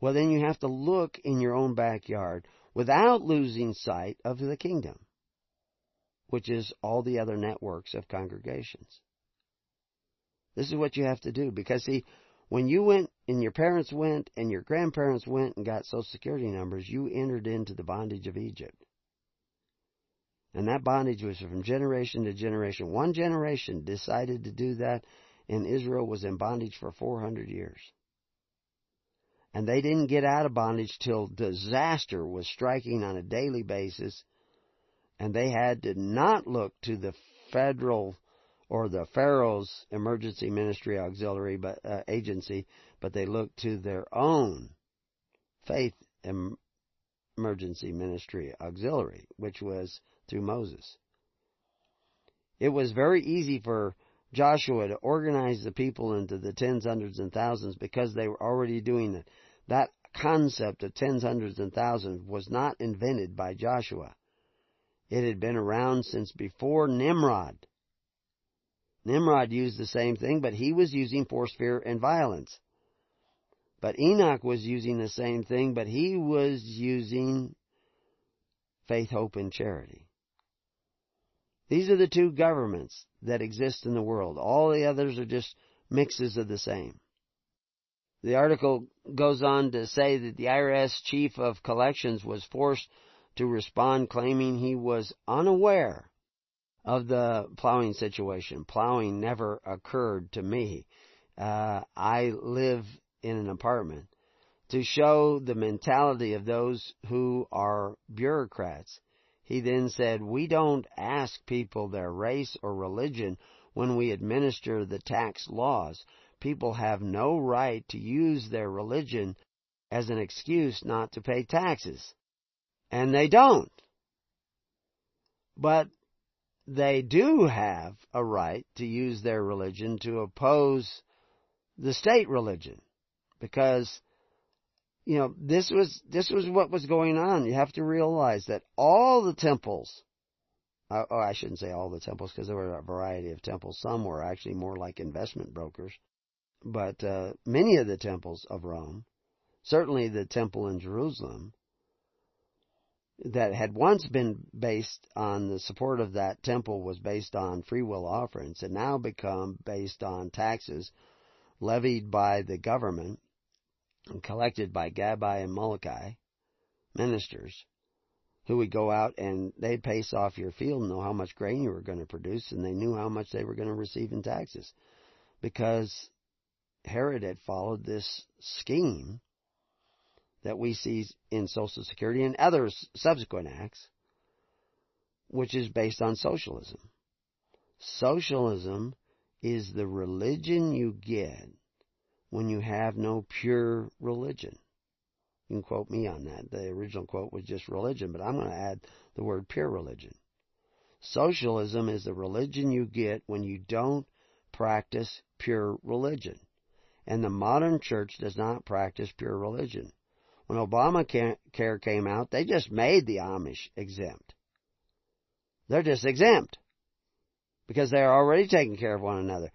Well, then you have to look in your own backyard without losing sight of the kingdom. which is all the other networks of congregations. This is what you have to do because see, when you went and your parents went and your grandparents went and got social security numbers, you entered into the bondage of Egypt. And that bondage was from generation to generation. One generation decided to do that, and Israel was in bondage for 400 years. And they didn't get out of bondage till disaster was striking on a daily basis, and they had to not look to the federal or the Pharaoh's emergency ministry auxiliary but, uh, agency, but they looked to their own faith emergency ministry auxiliary, which was through Moses. It was very easy for Joshua to organize the people into the tens, hundreds, and thousands because they were already doing it. That concept of tens, hundreds, and thousands was not invented by Joshua. It had been around since before Nimrod. Nimrod used the same thing, but he was using force, fear, and violence. But Enoch was using the same thing, but he was using faith, hope, and charity. These are the two governments that exist in the world. All the others are just mixes of the same. The article goes on to say that the IRS chief of collections was forced to respond claiming he was unaware of the plowing situation. Plowing never occurred to me. Uh, I live in an apartment. To show the mentality of those who are bureaucrats, he then said, We don't ask people their race or religion when we administer the tax laws. People have no right to use their religion as an excuse not to pay taxes. And they don't. But they do have a right to use their religion to oppose the state religion. Because you know, this was this was what was going on. You have to realize that all the temples, uh, oh, I shouldn't say all the temples because there were a variety of temples. Some were actually more like investment brokers, but uh, many of the temples of Rome, certainly the temple in Jerusalem, that had once been based on the support of that temple was based on free will offerings, had now become based on taxes levied by the government and collected by Gabai and Molokai, ministers, who would go out and they'd pace off your field and know how much grain you were going to produce, and they knew how much they were going to receive in taxes. Because Herod had followed this scheme that we see in Social Security and other subsequent acts, which is based on socialism. Socialism is the religion you get when you have no pure religion. You can quote me on that. The original quote was just religion, but I'm going to add the word pure religion. Socialism is the religion you get when you don't practice pure religion. And the modern church does not practice pure religion. When Obamacare came out, they just made the Amish exempt. They're just exempt because they're already taking care of one another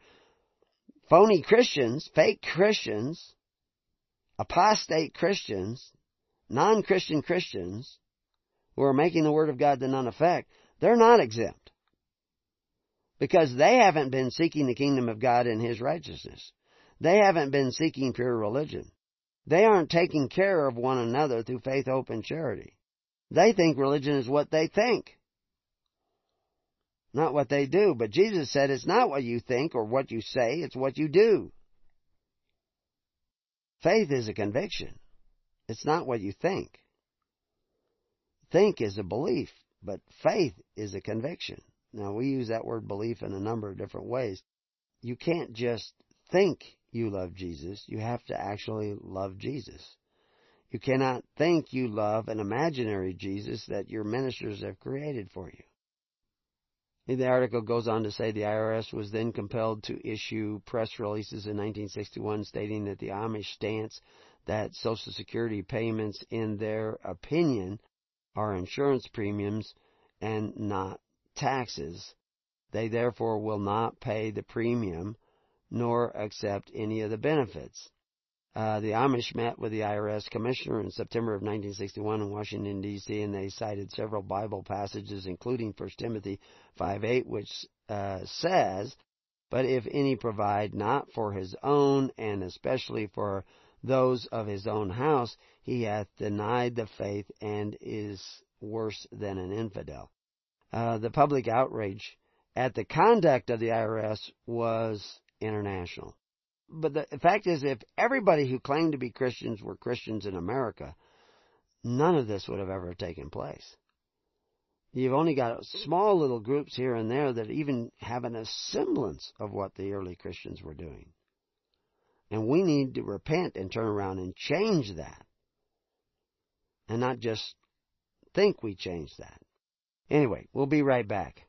phony Christians, fake Christians, apostate Christians, non-Christian Christians who are making the Word of God to none effect, they're not exempt. Because they haven't been seeking the kingdom of God and His righteousness. They haven't been seeking pure religion. They aren't taking care of one another through faith, hope, and charity. They think religion is what they think not what they do. But Jesus said it's not what you think or what you say, it's what you do. Faith is a conviction. It's not what you think. Think is a belief, but faith is a conviction. Now, we use that word belief in a number of different ways. You can't just think you love Jesus, you have to actually love Jesus. You cannot think you love an imaginary Jesus that your ministers have created for you. The article goes on to say the IRS was then compelled to issue press releases in 1961 stating that the Amish stance that Social Security payments, in their opinion, are insurance premiums and not taxes. They therefore will not pay the premium nor accept any of the benefits. Uh, the Amish met with the IRS commissioner in September of 1961 in Washington D.C. and they cited several Bible passages, including 1 Timothy 5:8, which uh, says, "But if any provide not for his own, and especially for those of his own house, he hath denied the faith and is worse than an infidel." Uh, the public outrage at the conduct of the IRS was international but the fact is, if everybody who claimed to be Christians were Christians in America, none of this would have ever taken place. You've only got small little groups here and there that even have a semblance of what the early Christians were doing. And we need to repent and turn around and change that. And not just think we changed that. Anyway, we'll be right back.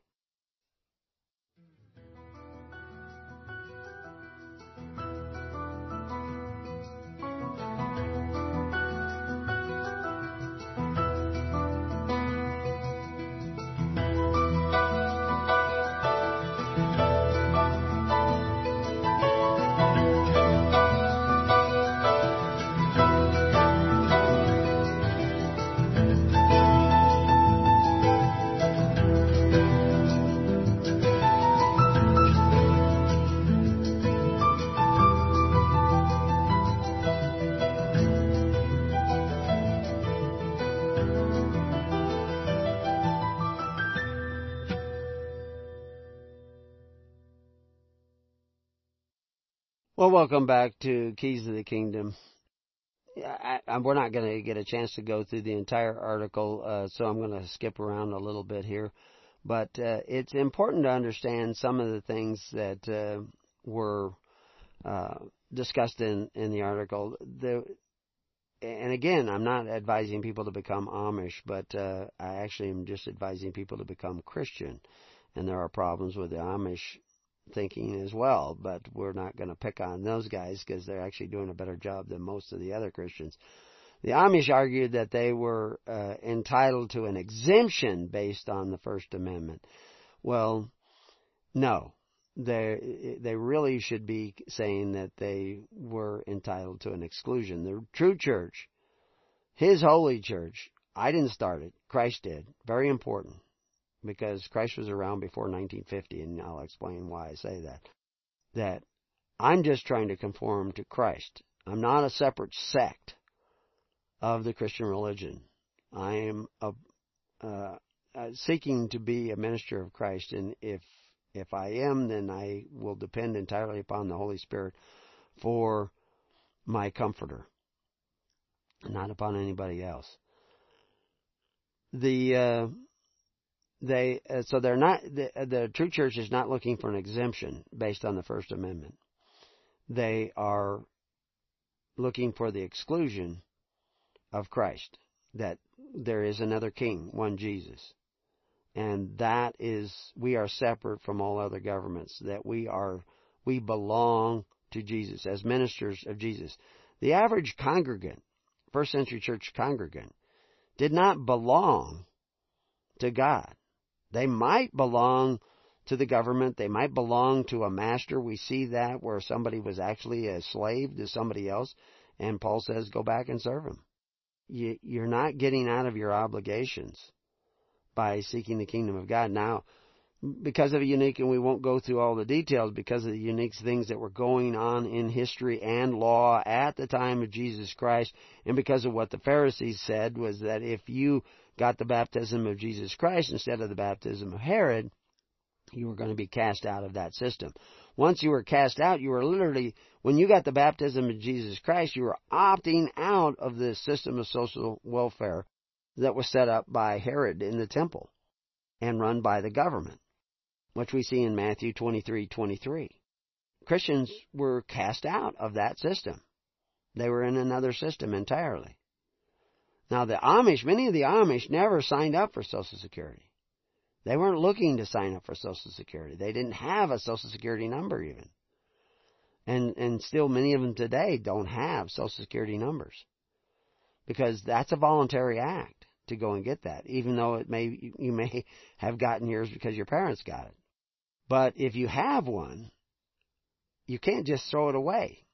Well, welcome back to Keys of the Kingdom. I, I, we're not going to get a chance to go through the entire article, uh, so I'm going to skip around a little bit here. But uh, it's important to understand some of the things that uh, were uh, discussed in, in the article. The, and again, I'm not advising people to become Amish, but uh, I actually am just advising people to become Christian. And there are problems with the Amish thinking as well, but we're not going to pick on those guys because they're actually doing a better job than most of the other Christians. The Amish argued that they were uh, entitled to an exemption based on the First Amendment. Well, no. They they really should be saying that they were entitled to an exclusion. The true church, His holy church, I didn't start it. Christ did. Very important because Christ was around before 1950, and I'll explain why I say that. That I'm just trying to conform to Christ. I'm not a separate sect of the Christian religion. I am a, uh, uh, seeking to be a minister of Christ, and if if I am, then I will depend entirely upon the Holy Spirit for my comforter, not upon anybody else. The uh, they uh, so they're not the, the true church is not looking for an exemption based on the First Amendment. They are looking for the exclusion of Christ that there is another king, one Jesus. And that is we are separate from all other governments that we are we belong to Jesus as ministers of Jesus. The average congregant, first century church congregant did not belong to God. They might belong to the government. They might belong to a master. We see that where somebody was actually a slave to somebody else, and Paul says, go back and serve him. You're not getting out of your obligations by seeking the kingdom of God. Now, because of a unique, and we won't go through all the details, because of the unique things that were going on in history and law at the time of Jesus Christ, and because of what the Pharisees said was that if you got the baptism of Jesus Christ instead of the baptism of Herod, you were going to be cast out of that system. Once you were cast out, you were literally, when you got the baptism of Jesus Christ, you were opting out of the system of social welfare that was set up by Herod in the temple and run by the government, which we see in Matthew 23:23. Christians were cast out of that system. They were in another system entirely. Now, the Amish, many of the Amish never signed up for Social Security. They weren't looking to sign up for Social Security. They didn't have a Social Security number even. And, and still many of them today don't have Social Security numbers. Because that's a voluntary act to go and get that, even though it may, you may <laughs> have gotten yours because your parents got it. But if you have one, you can't just throw it away.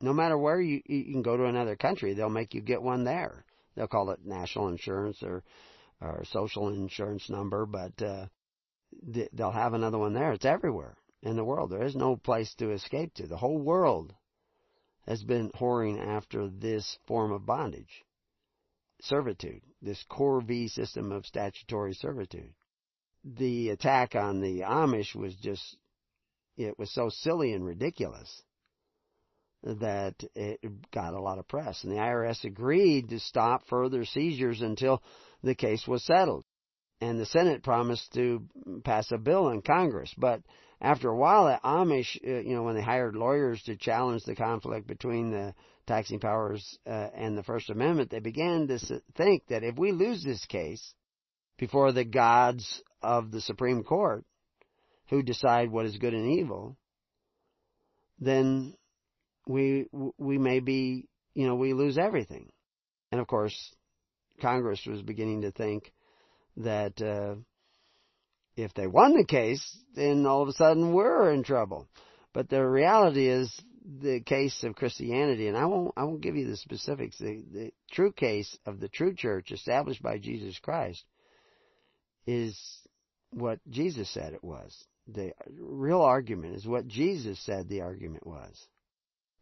No matter where you you can go to another country, they'll make you get one there. They'll call it national insurance or or social insurance number, but uh, they'll have another one there. It's everywhere in the world. There is no place to escape to. The whole world has been whoring after this form of bondage, servitude, this corvée system of statutory servitude. The attack on the Amish was just, it was so silly and ridiculous that it got a lot of press. And the IRS agreed to stop further seizures until the case was settled. And the Senate promised to pass a bill in Congress. But after a while, the Amish, uh, you know, when they hired lawyers to challenge the conflict between the taxing powers uh, and the First Amendment, they began to think that if we lose this case before the gods of the Supreme Court, who decide what is good and evil, then we we may be you know we lose everything. And of course, Congress was beginning to think that uh, if they won the case, then all of a sudden we're in trouble. But the reality is the case of Christianity, and I won't I won't give you the specifics. The, the true case of the true church established by Jesus Christ is what Jesus said it was. The real argument is what Jesus said the argument was.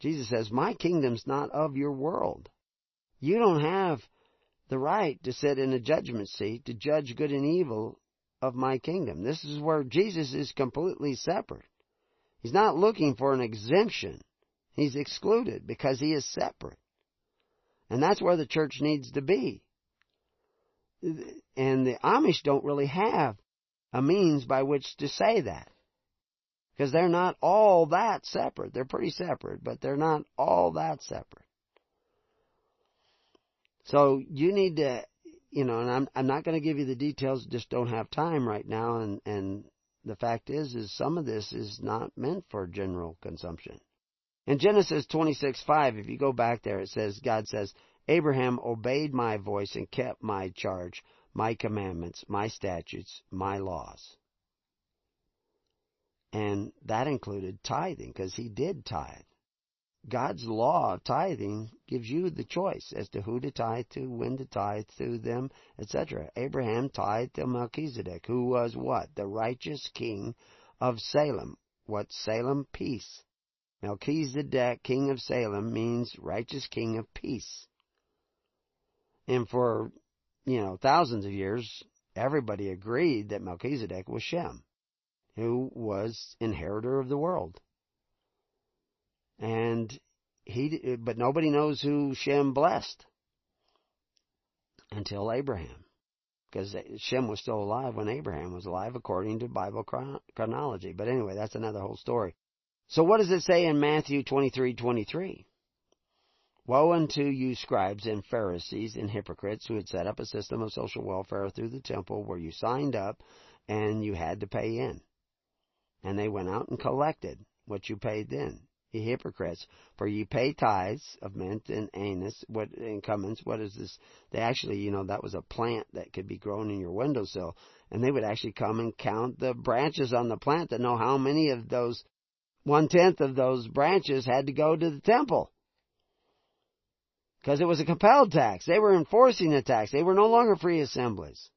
Jesus says, My kingdom's not of your world. You don't have the right to sit in a judgment seat to judge good and evil of my kingdom. This is where Jesus is completely separate. He's not looking for an exemption. He's excluded because he is separate. And that's where the church needs to be. And the Amish don't really have a means by which to say that. Because they're not all that separate. They're pretty separate, but they're not all that separate. So you need to, you know, and I'm I'm not going to give you the details. Just don't have time right now. And and the fact is, is some of this is not meant for general consumption. In Genesis 26:5, if you go back there, it says God says, Abraham obeyed my voice and kept my charge, my commandments, my statutes, my laws. And that included tithing, because he did tithe. God's law of tithing gives you the choice as to who to tithe to, when to tithe to them, etc. Abraham tithed to Melchizedek, who was what? The righteous king of Salem. What Salem? Peace. Melchizedek, king of Salem, means righteous king of peace. And for, you know, thousands of years, everybody agreed that Melchizedek was Shem who was inheritor of the world. And he, but nobody knows who Shem blessed until Abraham. Because Shem was still alive when Abraham was alive, according to Bible chronology. But anyway, that's another whole story. So what does it say in Matthew 23:23? Woe unto you scribes and Pharisees and hypocrites who had set up a system of social welfare through the temple where you signed up and you had to pay in. And they went out and collected what you paid then. Ye hypocrites, for ye pay tithes of mint and anise, what and cummins, what is this? They actually, you know, that was a plant that could be grown in your windowsill. And they would actually come and count the branches on the plant to know how many of those one tenth of those branches had to go to the temple. Because it was a compelled tax. They were enforcing the tax. They were no longer free assemblies.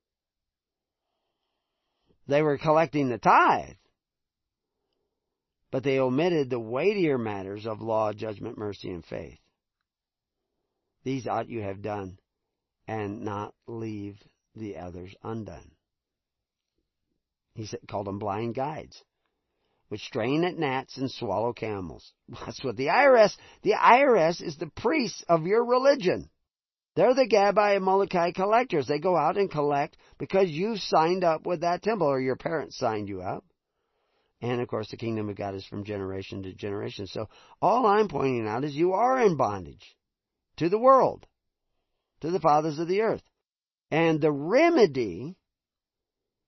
They were collecting the tithe but they omitted the weightier matters of law, judgment, mercy, and faith. These ought you have done, and not leave the others undone. He said, called them blind guides, which strain at gnats and swallow camels. <laughs> That's what the IRS, the IRS is the priests of your religion. They're the Gabbai and Molokai collectors. They go out and collect because you signed up with that temple or your parents signed you up. And of course, the kingdom of God is from generation to generation. So all I'm pointing out is you are in bondage to the world, to the fathers of the earth. And the remedy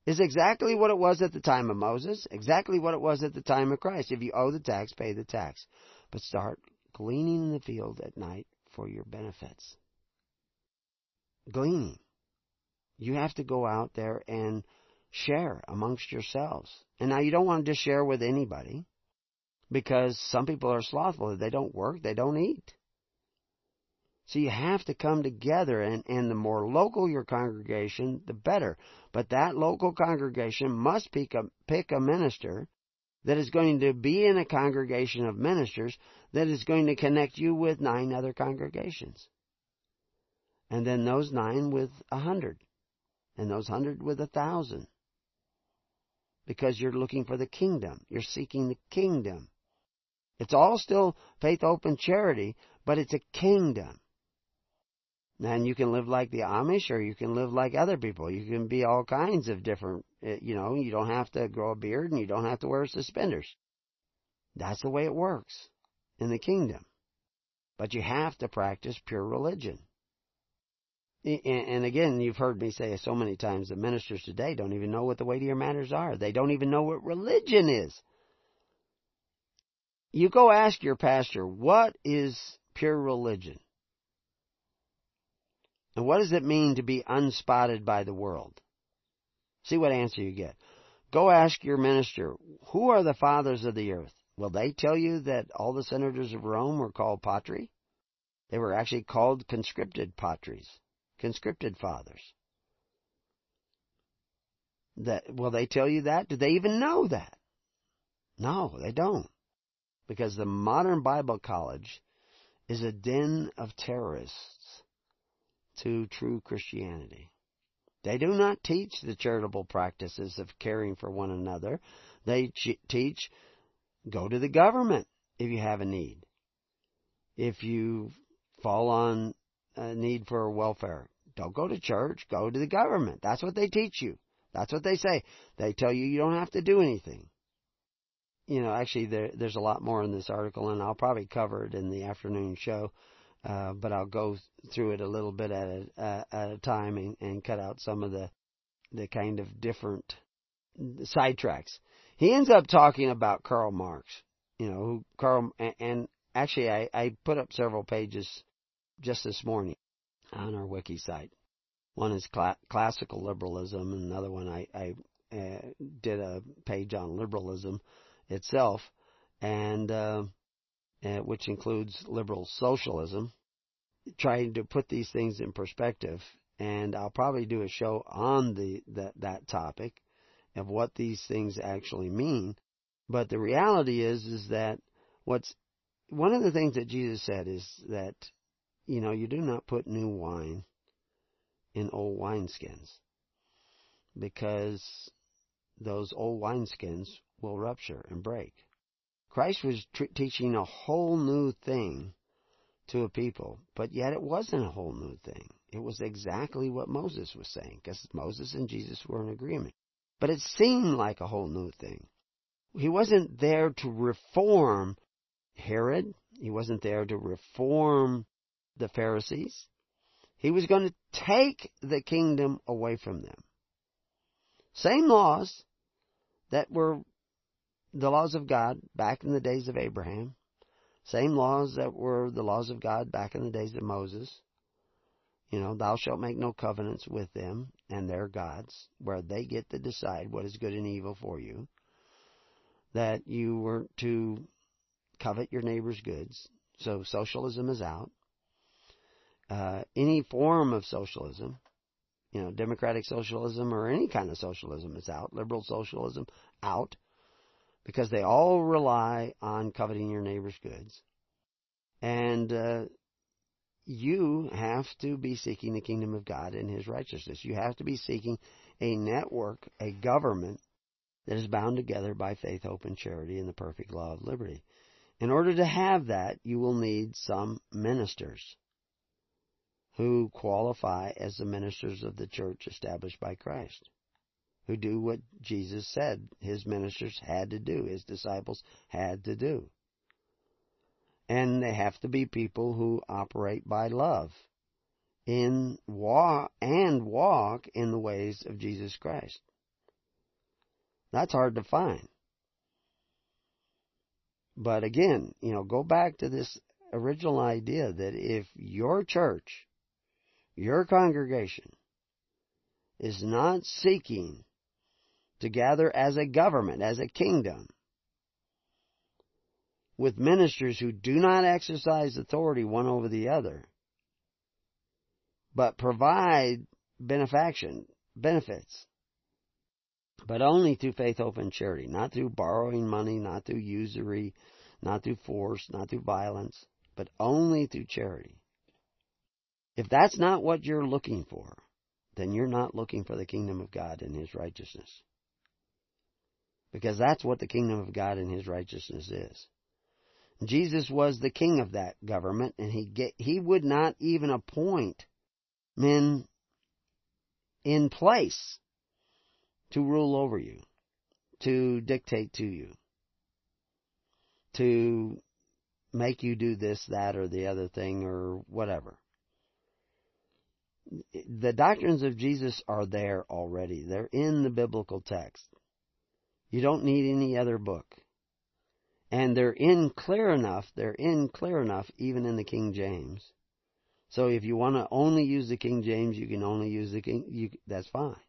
is exactly what it was at the time of Moses, exactly what it was at the time of Christ. If you owe the tax, pay the tax. But start gleaning in the field at night for your benefits. Gleaning. You have to go out there and share amongst yourselves. And now you don't want to just share with anybody. because some people are slothful. They don't work, they don't eat. So you have to come together, and, and the more local your congregation, the better. But that local congregation must pick a, pick a minister that is going to be in a congregation of ministers that is going to connect you with nine other congregations. And then those nine with a hundred. And those hundred with a thousand. Because you're looking for the kingdom. You're seeking the kingdom. It's all still faith, open charity, but it's a kingdom. And you can live like the Amish or you can live like other people. You can be all kinds of different, eh, you know, you don't have to grow a beard and you don't have to wear suspenders. That's the way it works in the kingdom. But you have to practice pure religion. And again, you've heard me say so many times that ministers today don't even know what the weightier matters are. They don't even know what religion is. You go ask your pastor, what is pure religion? And what does it mean to be unspotted by the world? See what answer you get. Go ask your minister, who are the fathers of the earth? Will they tell you that all the senators of Rome were called patri? They were actually called conscripted patries, conscripted fathers. That will they tell you that? Do they even know that? No, they don't. Because the modern Bible college is a den of terrorists to true Christianity. They do not teach the charitable practices of caring for one another. They ch- teach go to the government if you have a need. If you fall on a need for welfare, don't go to church, go to the government. That's what they teach you. That's what they say. They tell you you don't have to do anything. You know, actually, there, there's a lot more in this article, and I'll probably cover it in the afternoon show. Uh, but I'll go through it a little bit at a, uh, at a time and, and cut out some of the the kind of different sidetracks. He ends up talking about Karl Marx, you know, who Karl and, and actually I, I put up several pages just this morning on our wiki site. One is cl- classical liberalism, and another one I, I uh, did a page on liberalism itself, and uh, uh, which includes liberal socialism, trying to put these things in perspective. And I'll probably do a show on the that, that topic of what these things actually mean. But the reality is is that what's one of the things that Jesus said is that you know you do not put new wine in old wineskins because those old wineskins will rupture and break. Christ was tr- teaching a whole new thing to a people, but yet it wasn't a whole new thing. It was exactly what Moses was saying, because Moses and Jesus were in agreement. But it seemed like a whole new thing. He wasn't there to reform Herod. He wasn't there to reform the Pharisees. He was going to take the kingdom away from them. Same laws that were the laws of God back in the days of Abraham, same laws that were the laws of God back in the days of Moses. You know, thou shalt make no covenants with them and their gods, where they get to decide what is good and evil for you. That you weren't to covet your neighbor's goods. So socialism is out. Uh, any form of socialism, you know, democratic socialism or any kind of socialism is out. Liberal socialism out because they all rely on coveting your neighbor's goods. And uh, you have to be seeking the kingdom of God and His righteousness. You have to be seeking a network, a government that is bound together by faith, hope, and charity and the perfect law of liberty. In order to have that, you will need some ministers who qualify as the ministers of the church established by Christ who do what Jesus said his ministers had to do, his disciples had to do. And they have to be people who operate by love in walk and walk in the ways of Jesus Christ. That's hard to find. But again, you know, go back to this original idea that if your church, your congregation, is not seeking to gather as a government, as a kingdom, with ministers who do not exercise authority one over the other, but provide benefaction, benefits, but only through faith, hope, and charity, not through borrowing money, not through usury, not through force, not through violence, but only through charity. If that's not what you're looking for, then you're not looking for the kingdom of God and His righteousness. Because that's what the kingdom of God and His righteousness is. Jesus was the king of that government, and he get, he would not even appoint men in place to rule over you, to dictate to you, to make you do this, that, or the other thing, or whatever. The doctrines of Jesus are there already. They're in the biblical text. You don't need any other book. And they're in clear enough, they're in clear enough even in the King James. So if you want to only use the King James, you can only use the King, you, that's fine.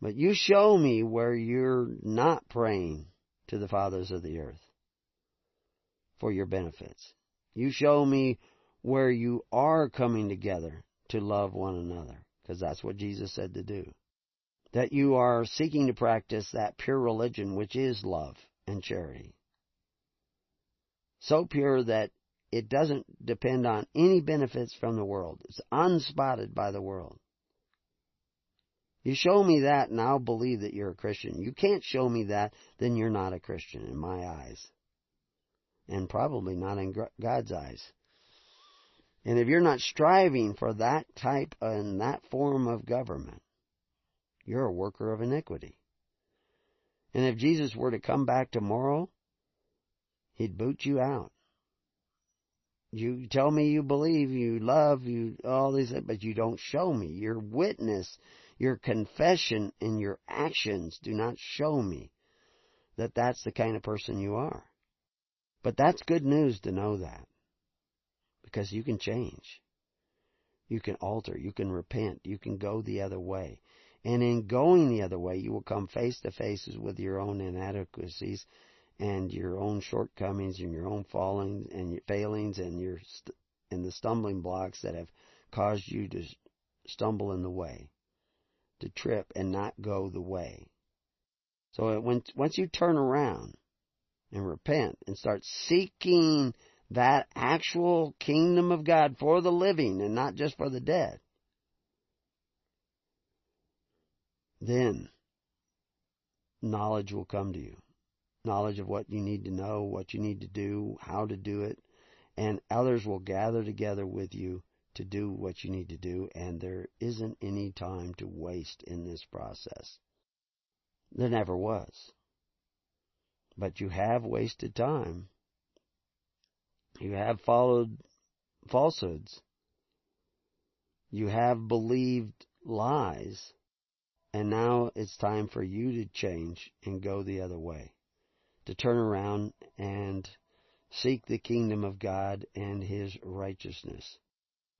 But you show me where you're not praying to the fathers of the earth for your benefits. You show me where you are coming together to love one another, because that's what Jesus said to do. That you are seeking to practice that pure religion which is love and charity. So pure that it doesn't depend on any benefits from the world. It's unspotted by the world. You show me that and I'll believe that you're a Christian. You can't show me that, then you're not a Christian in my eyes. And probably not in God's eyes. And if you're not striving for that type and that form of government, you're a worker of iniquity. And if Jesus were to come back tomorrow, he'd boot you out. You tell me you believe, you love, you all these, but you don't show me. Your witness your confession and your actions do not show me that that's the kind of person you are. But that's good news to know that. Because you can change. You can alter. You can repent. You can go the other way. And in going the other way, you will come face to face with your own inadequacies and your own shortcomings and your own fallings and your failings and your st- and the stumbling blocks that have caused you to stumble in the way to trip and not go the way. So when, once you turn around and repent and start seeking that actual kingdom of God for the living and not just for the dead, then knowledge will come to you. Knowledge of what you need to know, what you need to do, how to do it, and others will gather together with you to do what you need to do, and there isn't any time to waste in this process. There never was. But you have wasted time. You have followed falsehoods. You have believed lies. And now it's time for you to change and go the other way. To turn around and seek the kingdom of God and His righteousness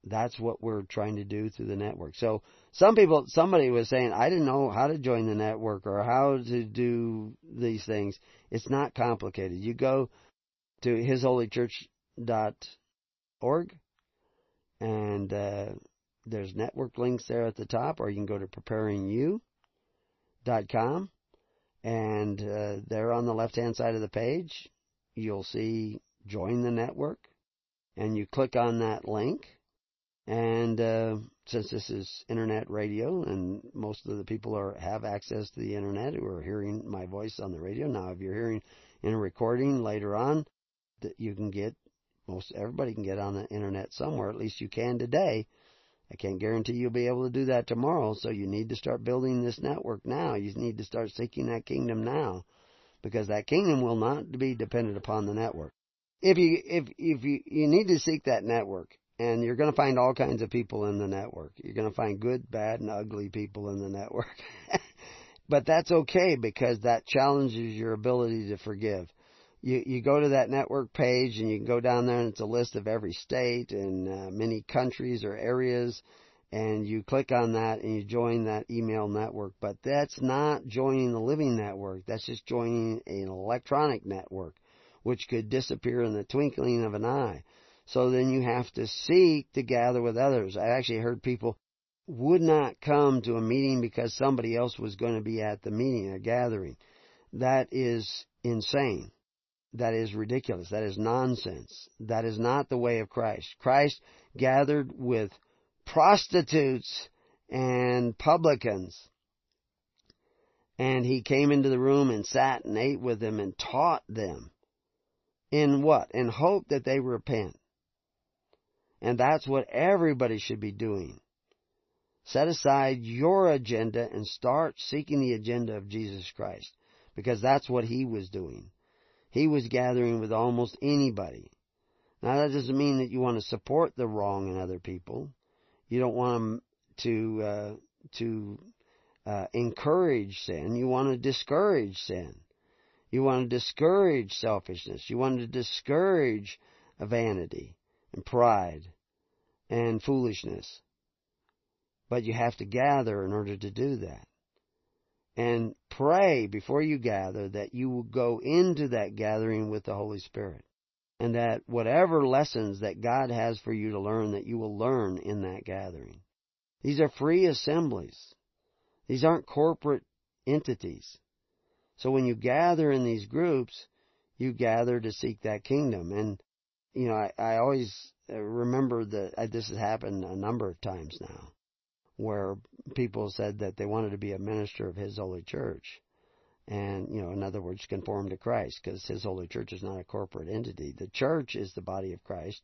that's what we're trying to do through the network. So some people, somebody was saying, I didn't know how to join the network or how to do these things. It's not complicated. You go to hisholychurch.org and uh, there's network links there at the top, or you can go to preparingyou.com and uh, there on the left hand side of the page, you'll see join the network. And you click on that link. And uh, since this is internet radio, and most of the people are have access to the internet who are hearing my voice on the radio. Now, if you're hearing in a recording later on, that you can get most everybody can get on the internet somewhere. At least you can today. I can't guarantee you'll be able to do that tomorrow. So you need to start building this network now. You need to start seeking that kingdom now, because that kingdom will not be dependent upon the network. If you if if you you need to seek that network and you're going to find all kinds of people in the network. You're going to find good, bad, and ugly people in the network. <laughs> but that's okay because that challenges your ability to forgive. You you go to that network page and you can go down there and it's a list of every state and uh, many countries or areas and you click on that and you join that email network. But that's not joining the living network. That's just joining an electronic network which could disappear in the twinkling of an eye. So then you have to seek to gather with others. I actually heard people would not come to a meeting because somebody else was going to be at the meeting, a gathering. That is insane. That is ridiculous. That is nonsense. That is not the way of Christ. Christ gathered with prostitutes and publicans. And he came into the room and sat and ate with them and taught them. In what? In hope that they repent. And that's what everybody should be doing. Set aside your agenda and start seeking the agenda of Jesus Christ. Because that's what he was doing. He was gathering with almost anybody. Now that doesn't mean that you want to support the wrong in other people. You don't want them to uh, to uh, encourage sin. You want to discourage sin. You want to discourage selfishness. You want to discourage vanity and pride and foolishness. But you have to gather in order to do that. And pray before you gather that you will go into that gathering with the Holy Spirit. And that whatever lessons that God has for you to learn, that you will learn in that gathering. These are free assemblies. These aren't corporate entities. So when you gather in these groups, you gather to seek that kingdom. And, you know, I, I always uh, remember that uh, this has happened a number of times now where people said that they wanted to be a minister of His Holy Church. And, you know, in other words, conform to Christ, because His Holy Church is not a corporate entity. The church is the body of Christ,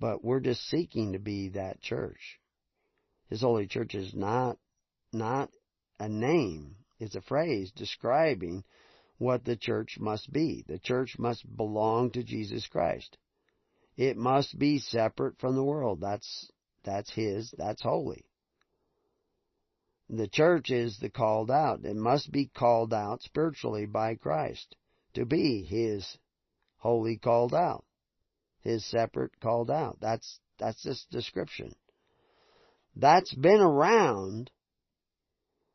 but we're just seeking to be that church. His Holy Church is not, not a name, it's a phrase describing what the church must be. The church must belong to Jesus Christ. It must be separate from the world. That's, that's His, that's holy. The church is the called out. It must be called out spiritually by Christ to be His holy called out. His separate called out. That's, that's this description. That's been around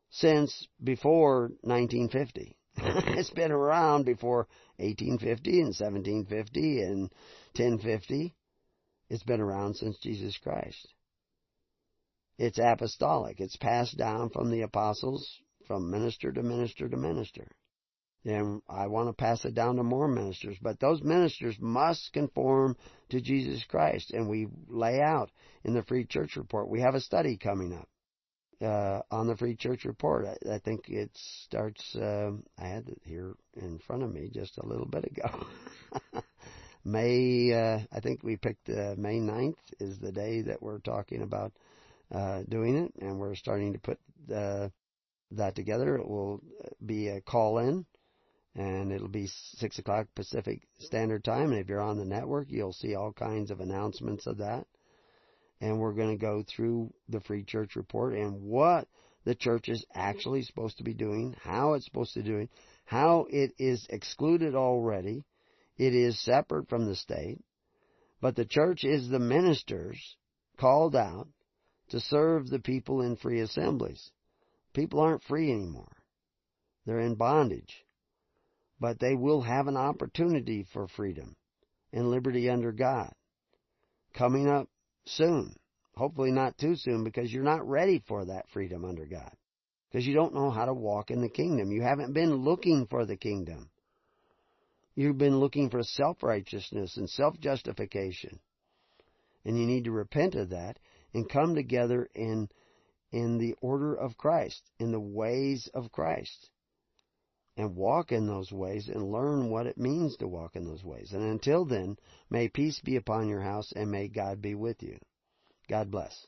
since before 1950. <laughs> it's been around before 1850 and 1750 and 1050. It's been around since Jesus Christ. It's apostolic. It's passed down from the apostles, from minister to minister to minister. And I want to pass it down to more ministers, but those ministers must conform to Jesus Christ. And we lay out in the Free Church Report. We have a study coming up uh, on the Free Church Report. I, I think it starts. Uh, I had it here in front of me just a little bit ago. <laughs> May, uh, I think we picked uh, May 9th is the day that we're talking about uh, doing it, and we're starting to put uh, that together. It will be a call in, and it'll be 6 o'clock Pacific Standard Time. And if you're on the network, you'll see all kinds of announcements of that. And we're going to go through the Free Church Report and what the church is actually supposed to be doing, how it's supposed to be doing, how it is excluded already. It is separate from the state. But the church is the ministers called out to serve the people in free assemblies. People aren't free anymore. They're in bondage. But they will have an opportunity for freedom and liberty under God coming up soon. Hopefully not too soon because you're not ready for that freedom under God. Because you don't know how to walk in the kingdom. You haven't been looking for the kingdom. You've been looking for self-righteousness and self-justification. And you need to repent of that and come together in in the order of Christ, in the ways of Christ. And walk in those ways and learn what it means to walk in those ways. And until then, may peace be upon your house and may God be with you. God bless.